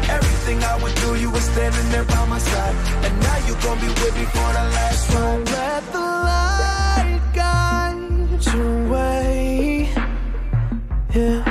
Speaker 26: Everything I went through, you were standing there by my side. And now you gon' be with me for the last ride.
Speaker 25: Let the light guide your way. Yeah.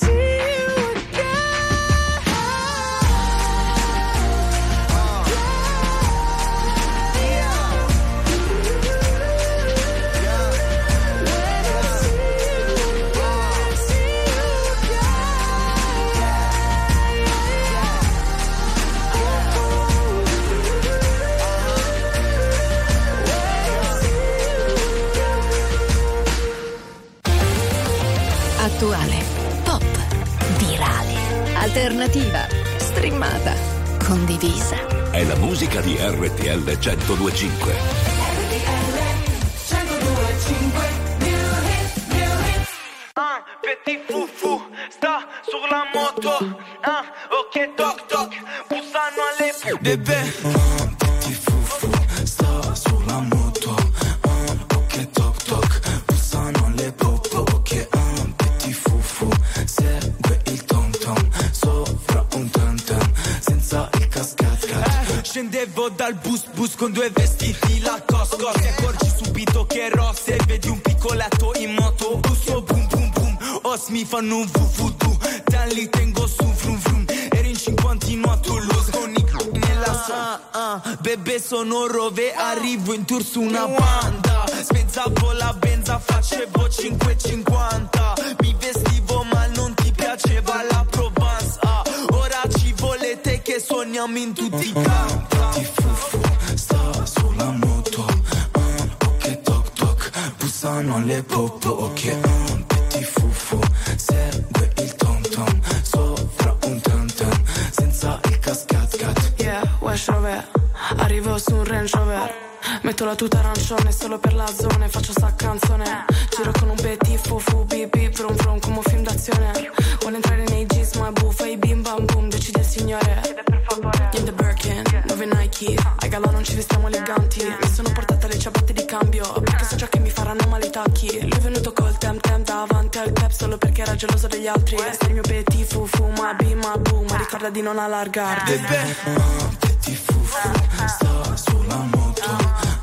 Speaker 22: Attuale, pop, virale, alternativa, streamata, condivisa.
Speaker 6: È la musica di RTL 1025.
Speaker 10: Ah, petit foufou, sta sulla moto. Ah, ok, toc toc, bussano alle bebè. Scendevo dal bus bus con due vestiti la cosco Ti accorgi subito che rosse Vedi un piccoletto in moto Busso boom boom boom Os mi fanno un vuvudu Dan li tengo su frum frum Ero in cinquantino a Toulouse Con i nella sa ah, ah. Bebe sono rove. Arrivo in tour su una banda. Spezzavo la benza Facevo 5,50 Mi vestivo ma non ti piaceva la Provence sogniamo in tutti i campi. Ti fufu, sta sulla moto. Ok toc toc, bussano alle popo Ok, petit fufu, segue il tom tom Sopra un tam tam, senza il cascat cat.
Speaker 27: Yeah, Wesh Rover. Arrivo su un Range Rover. Metto la tuta arancione solo per la zona e faccio sta canzone. Giro con un petit fufu bip bip brum brum come un film d'azione. Vuole entrare nei jeans ma buffa i bim bam boom decide il signore Nike Ai gala non ci vestiamo eleganti. Mi sono portata le ciabatte di cambio Perché so già che mi faranno male i tacchi. Lui è venuto col tem tem davanti al cap Solo perché era geloso degli altri. Sei il mio petit ma bim ma boom Ma ricorda di non allargarti.
Speaker 10: Bebè, ah, petit fufu, sta sulla moto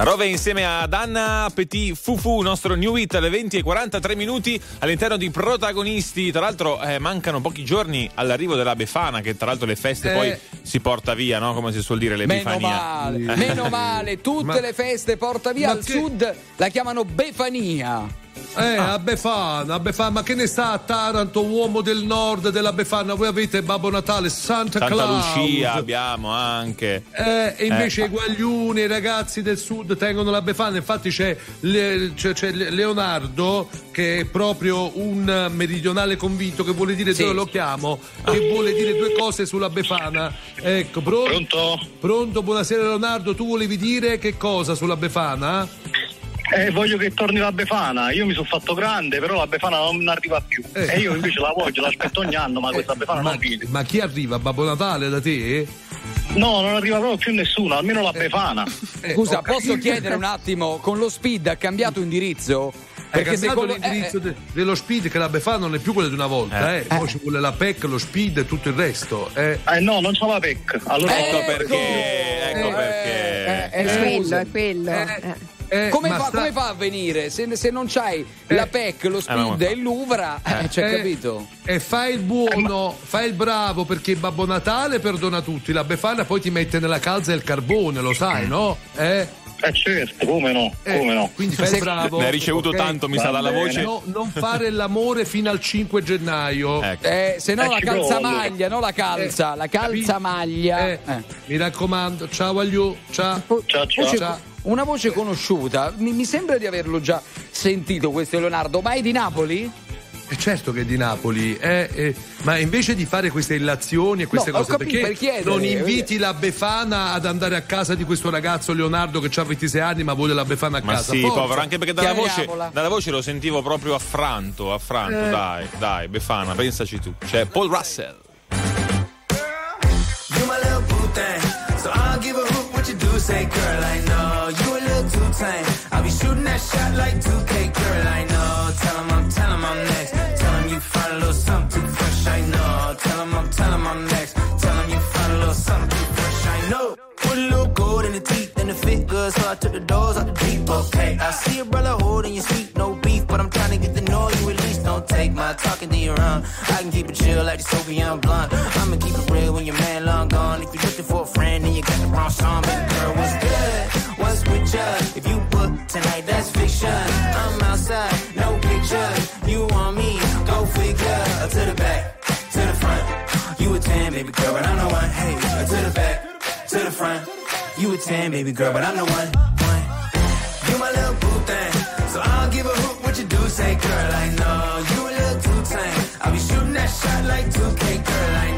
Speaker 3: Rove insieme ad Anna Petit Fufu, nostro new hit alle 20 e 43 minuti all'interno di protagonisti. Tra l'altro eh, mancano pochi giorni all'arrivo della Befana, che tra l'altro le feste
Speaker 1: Eh.
Speaker 3: poi si porta via, no? Come si suol dire,
Speaker 1: Meno
Speaker 3: l'Epifania.
Speaker 1: male, meno male, tutte
Speaker 2: Ma-
Speaker 1: le feste porta via
Speaker 2: Ma
Speaker 1: al
Speaker 2: che-
Speaker 1: sud la chiamano Befania.
Speaker 2: Eh, a Befana, a Befana, ma che ne sta a Taranto, uomo del nord della Befana? Voi avete Babbo Natale, Santa,
Speaker 3: Santa
Speaker 2: Claus.
Speaker 3: Lucia abbiamo anche.
Speaker 2: Eh, e invece
Speaker 3: Eh.
Speaker 2: i guagliuni, i ragazzi del sud tengono la Befana. Infatti c'è, Le- c'è- c'è Leonardo che è proprio un meridionale convinto che vuole dire
Speaker 1: Sì.
Speaker 2: dove lo chiamo, che vuole dire due cose sulla Befana. Ecco, pronto?
Speaker 28: Pronto?
Speaker 2: Pronto, buonasera Leonardo, tu volevi dire che cosa sulla Befana?
Speaker 28: Eh, voglio che torni la Befana. Io mi sono fatto grande, però la Befana non arriva più.
Speaker 2: Eh.
Speaker 28: E io invece la voglio, l'aspetto ogni anno, ma questa Befana
Speaker 2: ma,
Speaker 28: non viene.
Speaker 2: ma chi arriva? Babbo Natale da te?
Speaker 28: No, non arriva proprio più nessuno, almeno la Befana.
Speaker 2: Eh,
Speaker 1: Scusa, posso chiedere un attimo, con lo speed ha cambiato indirizzo?
Speaker 2: È cambiato
Speaker 1: secondo-
Speaker 2: l'indirizzo
Speaker 1: eh,
Speaker 2: de- dello speed che la Befana non è più quello di una volta,
Speaker 3: Eh.
Speaker 2: eh. Poi ci vuole la PEC, lo speed e tutto il resto. Eh.
Speaker 28: Eh no, non c'ho la PEC. Allora
Speaker 3: Ecco
Speaker 1: Ecco.
Speaker 3: perché, ecco
Speaker 1: Eh,
Speaker 3: perché.
Speaker 1: eh,
Speaker 4: È
Speaker 1: eh,
Speaker 4: quello, è quello.
Speaker 1: Eh,
Speaker 4: Eh.
Speaker 2: Eh,
Speaker 1: Come fa,
Speaker 2: sta-
Speaker 1: come fa a venire? Se, se non c'hai la PEC, lo speed e l'Uvra, eh, c'è
Speaker 2: Eh,
Speaker 1: capito?
Speaker 2: E fai il buono, fai il bravo perché Babbo Natale perdona tutti, la Befana poi ti mette nella calza il carbone, lo sai, no? Eh?
Speaker 28: Eh certo, come no,
Speaker 2: Eh,
Speaker 28: come no.
Speaker 2: Quindi fai il bravo.
Speaker 3: Ne hai ricevuto
Speaker 2: ok?
Speaker 3: tanto, mi
Speaker 28: Va
Speaker 3: sa, dalla voce.
Speaker 2: No, non fare l'amore fino al 5 gennaio.
Speaker 3: Ecco.
Speaker 1: Eh, se no
Speaker 28: Eh,
Speaker 1: la calzamaglia, no la calza, la calzamaglia.
Speaker 2: Eh,
Speaker 1: Eh.
Speaker 2: Mi raccomando, ciao agli ciao.
Speaker 28: Ciao, ciao.
Speaker 1: Voce-
Speaker 2: ciao.
Speaker 1: Una voce conosciuta, mi, mi sembra di averlo già sentito questo Leonardo, ma è di Napoli?
Speaker 2: È certo che è di Napoli, eh, eh, ma invece di fare queste illazioni e queste
Speaker 1: No,
Speaker 2: cose,
Speaker 1: capito,
Speaker 2: perché
Speaker 1: per chiedere,
Speaker 2: non inviti la Befana ad andare a casa di questo ragazzo Leonardo che ha 26 anni ma vuole la Befana a
Speaker 3: Ma
Speaker 2: casa?
Speaker 3: sì,
Speaker 2: Forza.
Speaker 3: povero, anche perché dalla voce, dalla voce lo sentivo proprio affranto, affranto,
Speaker 2: Eh.
Speaker 3: dai, dai, Befana, pensaci tu. C'è Paul Russell.
Speaker 10: You my little boo thing. So I don't give a hoot what you do. Say, girl, Tame. I'll be shooting that shot like 2K, girl, I know. Tell him I'm, tell him I'm next. Tell him you find a little something too fresh, I know. Tell him I'm, tell him I'm next. Tell him you find a little something too fresh, I know. Put a little gold in the teeth and it fit good, so I took the doors out the deep. Okay, I see a brother holding your sweet, no beef, but I'm trying to get the know you at least. Don't take my talking to your own. I can keep it chill like the Soviet blunt. I'ma keep it real when your man long gone. If you're looking for a friend and you got the wrong song, baby girl, what's good? What's with? If you book tonight, that's fiction. I'm outside, no pictures. You want me? Go figure. To the back, to the front. You a 10, baby girl, but I'm the one. Hey, to the back, to the front. You a 10, baby girl, but I'm the one. one. You my little boo thing. So I don't give a hoot what you do. Say, girl, I know you a little too tame. I'll be shooting that shot like 2K, girl, I know.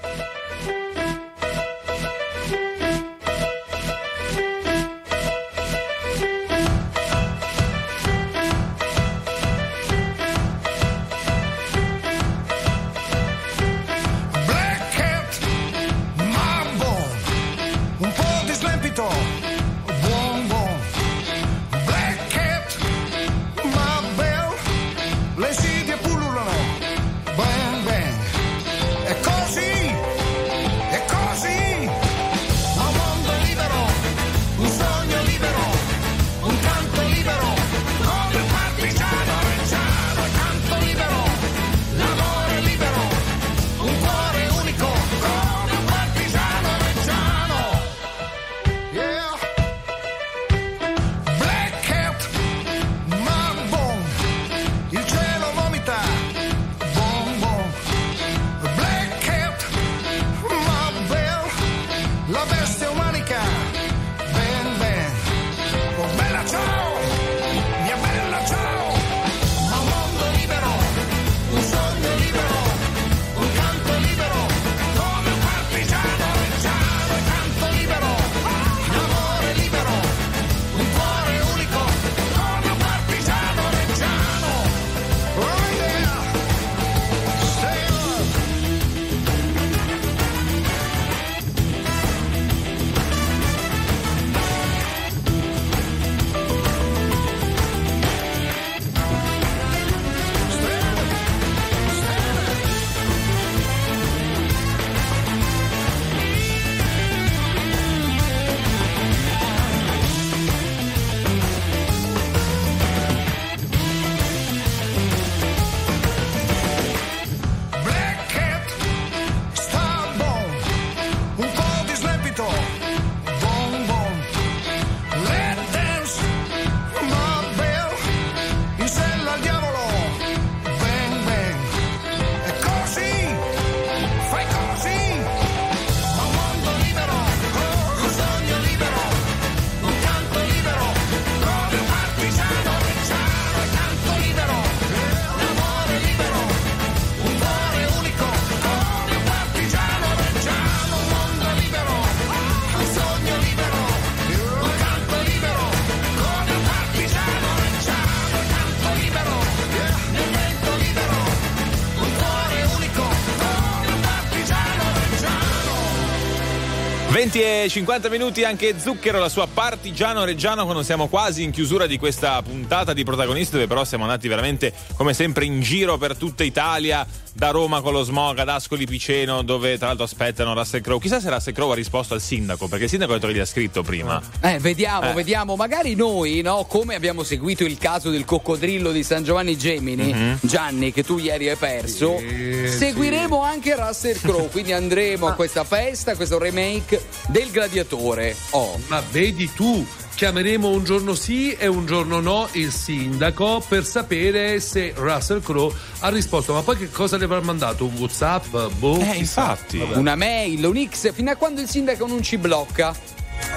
Speaker 29: E
Speaker 3: 50 minuti anche Zucchero, la sua partigiano reggiano quando siamo quasi in chiusura di questa puntata di protagonisti dove però siamo andati veramente come sempre in giro per tutta Italia da Roma con lo smog ad Ascoli Piceno dove tra l'altro aspettano Russell Crowe. Chissà se Russell Crowe ha risposto al sindaco perché il sindaco ha detto che gli ha scritto prima.
Speaker 1: Eh, vediamo,
Speaker 3: Eh.
Speaker 1: vediamo. Magari noi, no, come abbiamo seguito il caso del coccodrillo di San Giovanni Gemini,
Speaker 3: Mhm.
Speaker 1: Gianni, che tu ieri hai perso, seguiremo anche Russell Crowe. Quindi andremo a questa festa, a questo remake del gladiatore. Oh.
Speaker 2: Ma vedi tu, chiameremo un giorno sì e un giorno no il sindaco per sapere se Russell Crowe ha risposto. Ma poi che cosa le avrà mandato? Un WhatsApp? Boh,
Speaker 1: Eh,
Speaker 2: chissà. Vabbè.
Speaker 1: Una mail, un X, fino a quando il sindaco non ci blocca.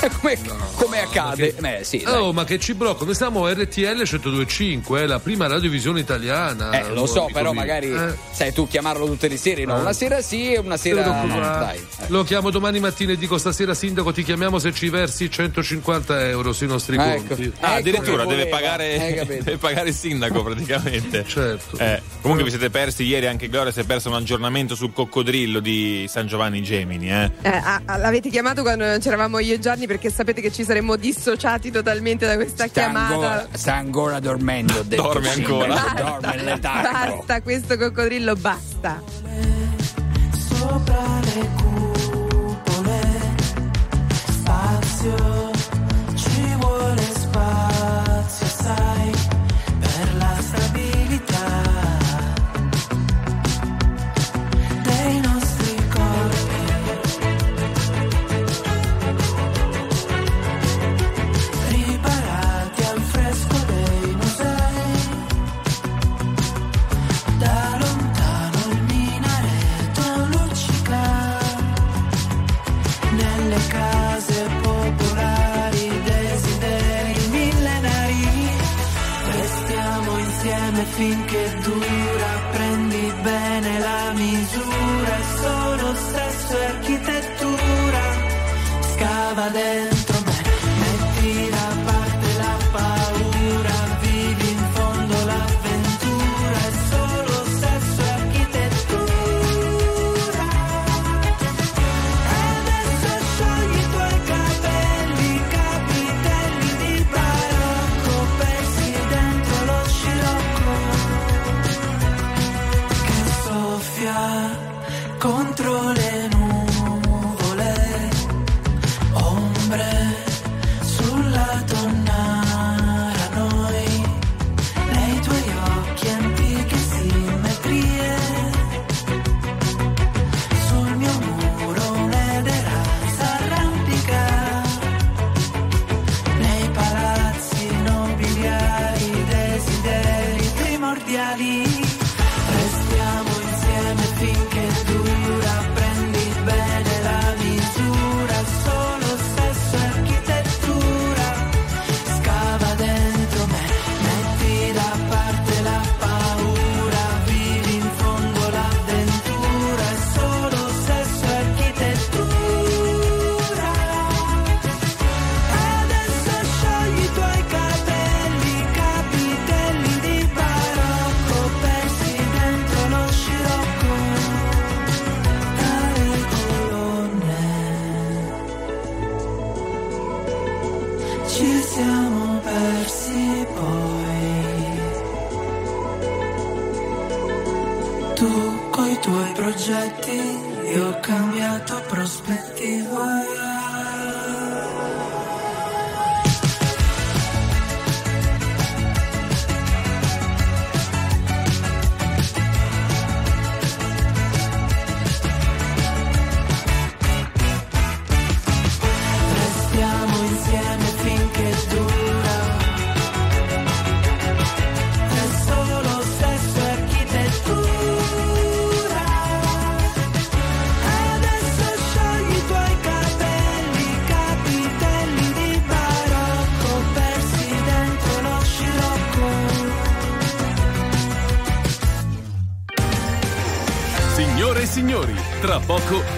Speaker 1: Come, come accade?
Speaker 2: Ma che-
Speaker 1: Eh, sì.
Speaker 2: Oh, ma che ci blocca? Noi siamo RTL 1025, eh, la prima radiovisione italiana.
Speaker 1: Eh, lo so, però
Speaker 2: mio.
Speaker 1: magari
Speaker 2: Eh.
Speaker 1: sai tu chiamarlo tutte le sere, no?
Speaker 2: Eh.
Speaker 1: Una sera sì e una sera no. Dai. eh.
Speaker 2: Lo chiamo domani mattina e dico stasera sindaco ti chiamiamo se ci versi 150 euro sui nostri
Speaker 1: Ah, ecco.
Speaker 2: conti.
Speaker 3: Ah, addirittura
Speaker 1: che
Speaker 3: deve pagare,
Speaker 1: capito.
Speaker 3: deve pagare il sindaco praticamente.
Speaker 2: Certo.
Speaker 3: Eh, comunque vi siete persi ieri anche Gloria si è perso un aggiornamento sul coccodrillo di San Giovanni Gemini. Eh.
Speaker 4: Eh, l'avete chiamato quando non c'eravamo io e Gianni perché sapete che ci saremmo dissociati totalmente da questa
Speaker 1: Sta
Speaker 4: chiamata.
Speaker 1: ancora, sta ancora dormendo.
Speaker 3: Dorme
Speaker 1: sì.
Speaker 3: ancora.
Speaker 1: Dorme il letargo.
Speaker 4: Basta questo coccodrillo, basta.
Speaker 10: Sopra le cupole, spazio,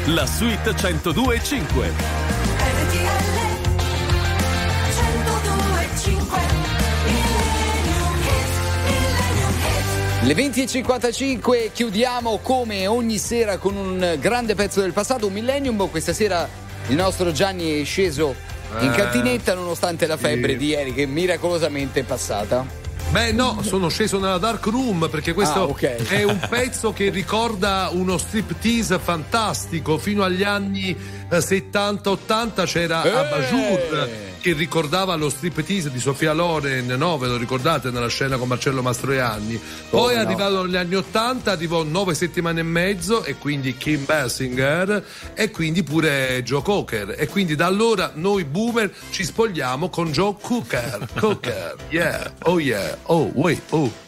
Speaker 10: la
Speaker 8: suite 102.5.
Speaker 1: Le 20.55 chiudiamo come ogni sera con un grande pezzo del passato, un millennium. Questa sera il nostro Gianni è sceso in
Speaker 2: Eh,
Speaker 1: cantinetta nonostante la febbre
Speaker 2: sì.
Speaker 1: di ieri che miracolosamente è passata.
Speaker 2: Beh, no, sono sceso nella dark room perché questo
Speaker 1: Ah, ok.
Speaker 2: è un pezzo che ricorda uno striptease fantastico. Fino agli anni eh, 70-80 c'era
Speaker 1: Eh!
Speaker 2: Abajur che ricordava lo striptease di Sofia Loren, no? Ve lo ricordate nella scena con Marcello Mastroianni? Poi
Speaker 1: Come
Speaker 2: è
Speaker 1: no?
Speaker 2: arrivato negli anni 80, arrivò nove settimane e mezzo e quindi Kim Basinger e quindi pure Joe Cocker. E quindi da allora noi boomer ci spogliamo con Joe Cooker. Cooker, yeah, oh yeah, oh wait, oh.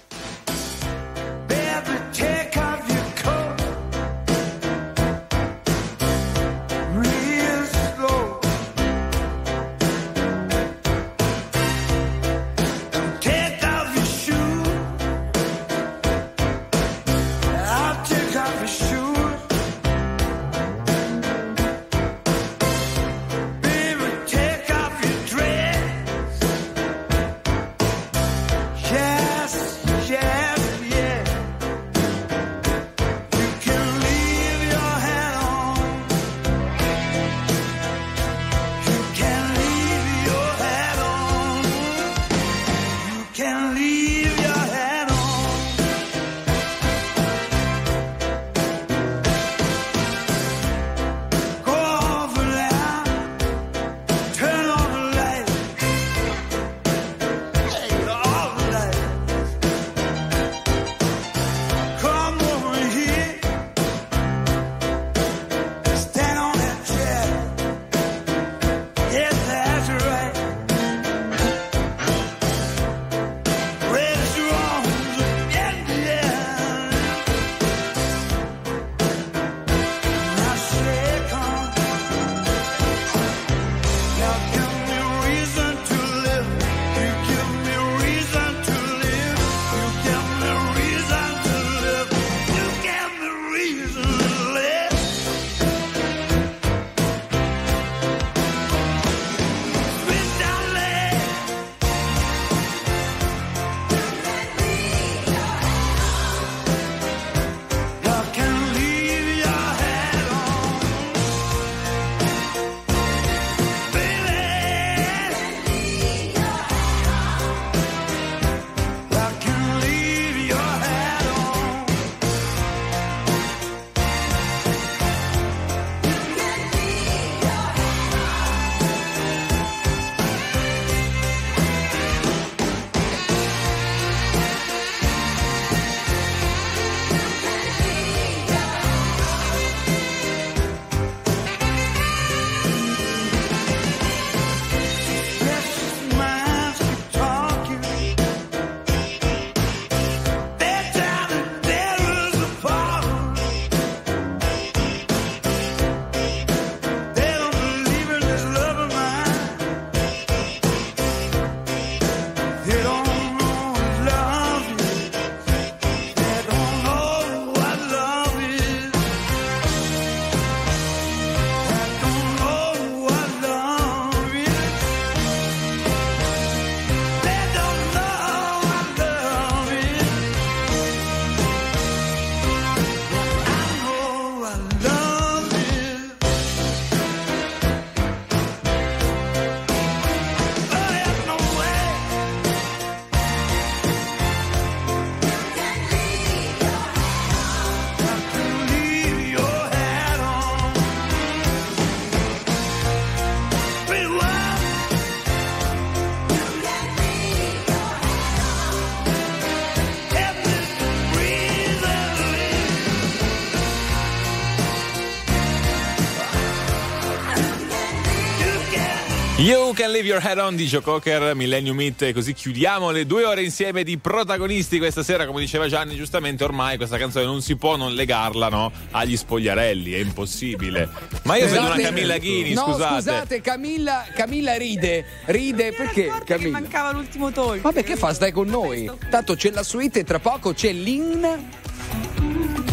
Speaker 10: You can leave your
Speaker 3: head on di Joe Cocker, Millennium Hit e così chiudiamo le due ore insieme di protagonisti questa sera, come diceva Gianni giustamente ormai questa canzone non si può non legarla no, agli spogliarelli, è impossibile. Ma io vedo una Camilla Ghini,
Speaker 1: no,
Speaker 3: scusate.
Speaker 1: scusate, Camilla, Camilla ride. Ride perché? Camilla.
Speaker 30: mancava l'ultimo talk.
Speaker 1: Vabbè, che fa? Stai con noi. Tanto c'è la suite e tra poco c'è l'in.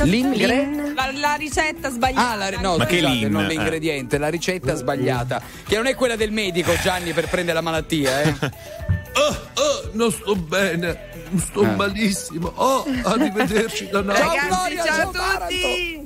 Speaker 1: L'ingre.
Speaker 30: La, la ricetta sbagliata.
Speaker 1: Ah, la, no,
Speaker 3: Ma che
Speaker 1: scusate, non
Speaker 3: Eh.
Speaker 1: l'ingrediente, la ricetta sbagliata. Che non è quella del medico, Gianni, per prendere la malattia, eh.
Speaker 2: Oh, oh, non sto bene, sto
Speaker 1: Eh.
Speaker 2: malissimo. Oh, arrivederci da Napoli.
Speaker 30: Ragazzi, ciao a tutti.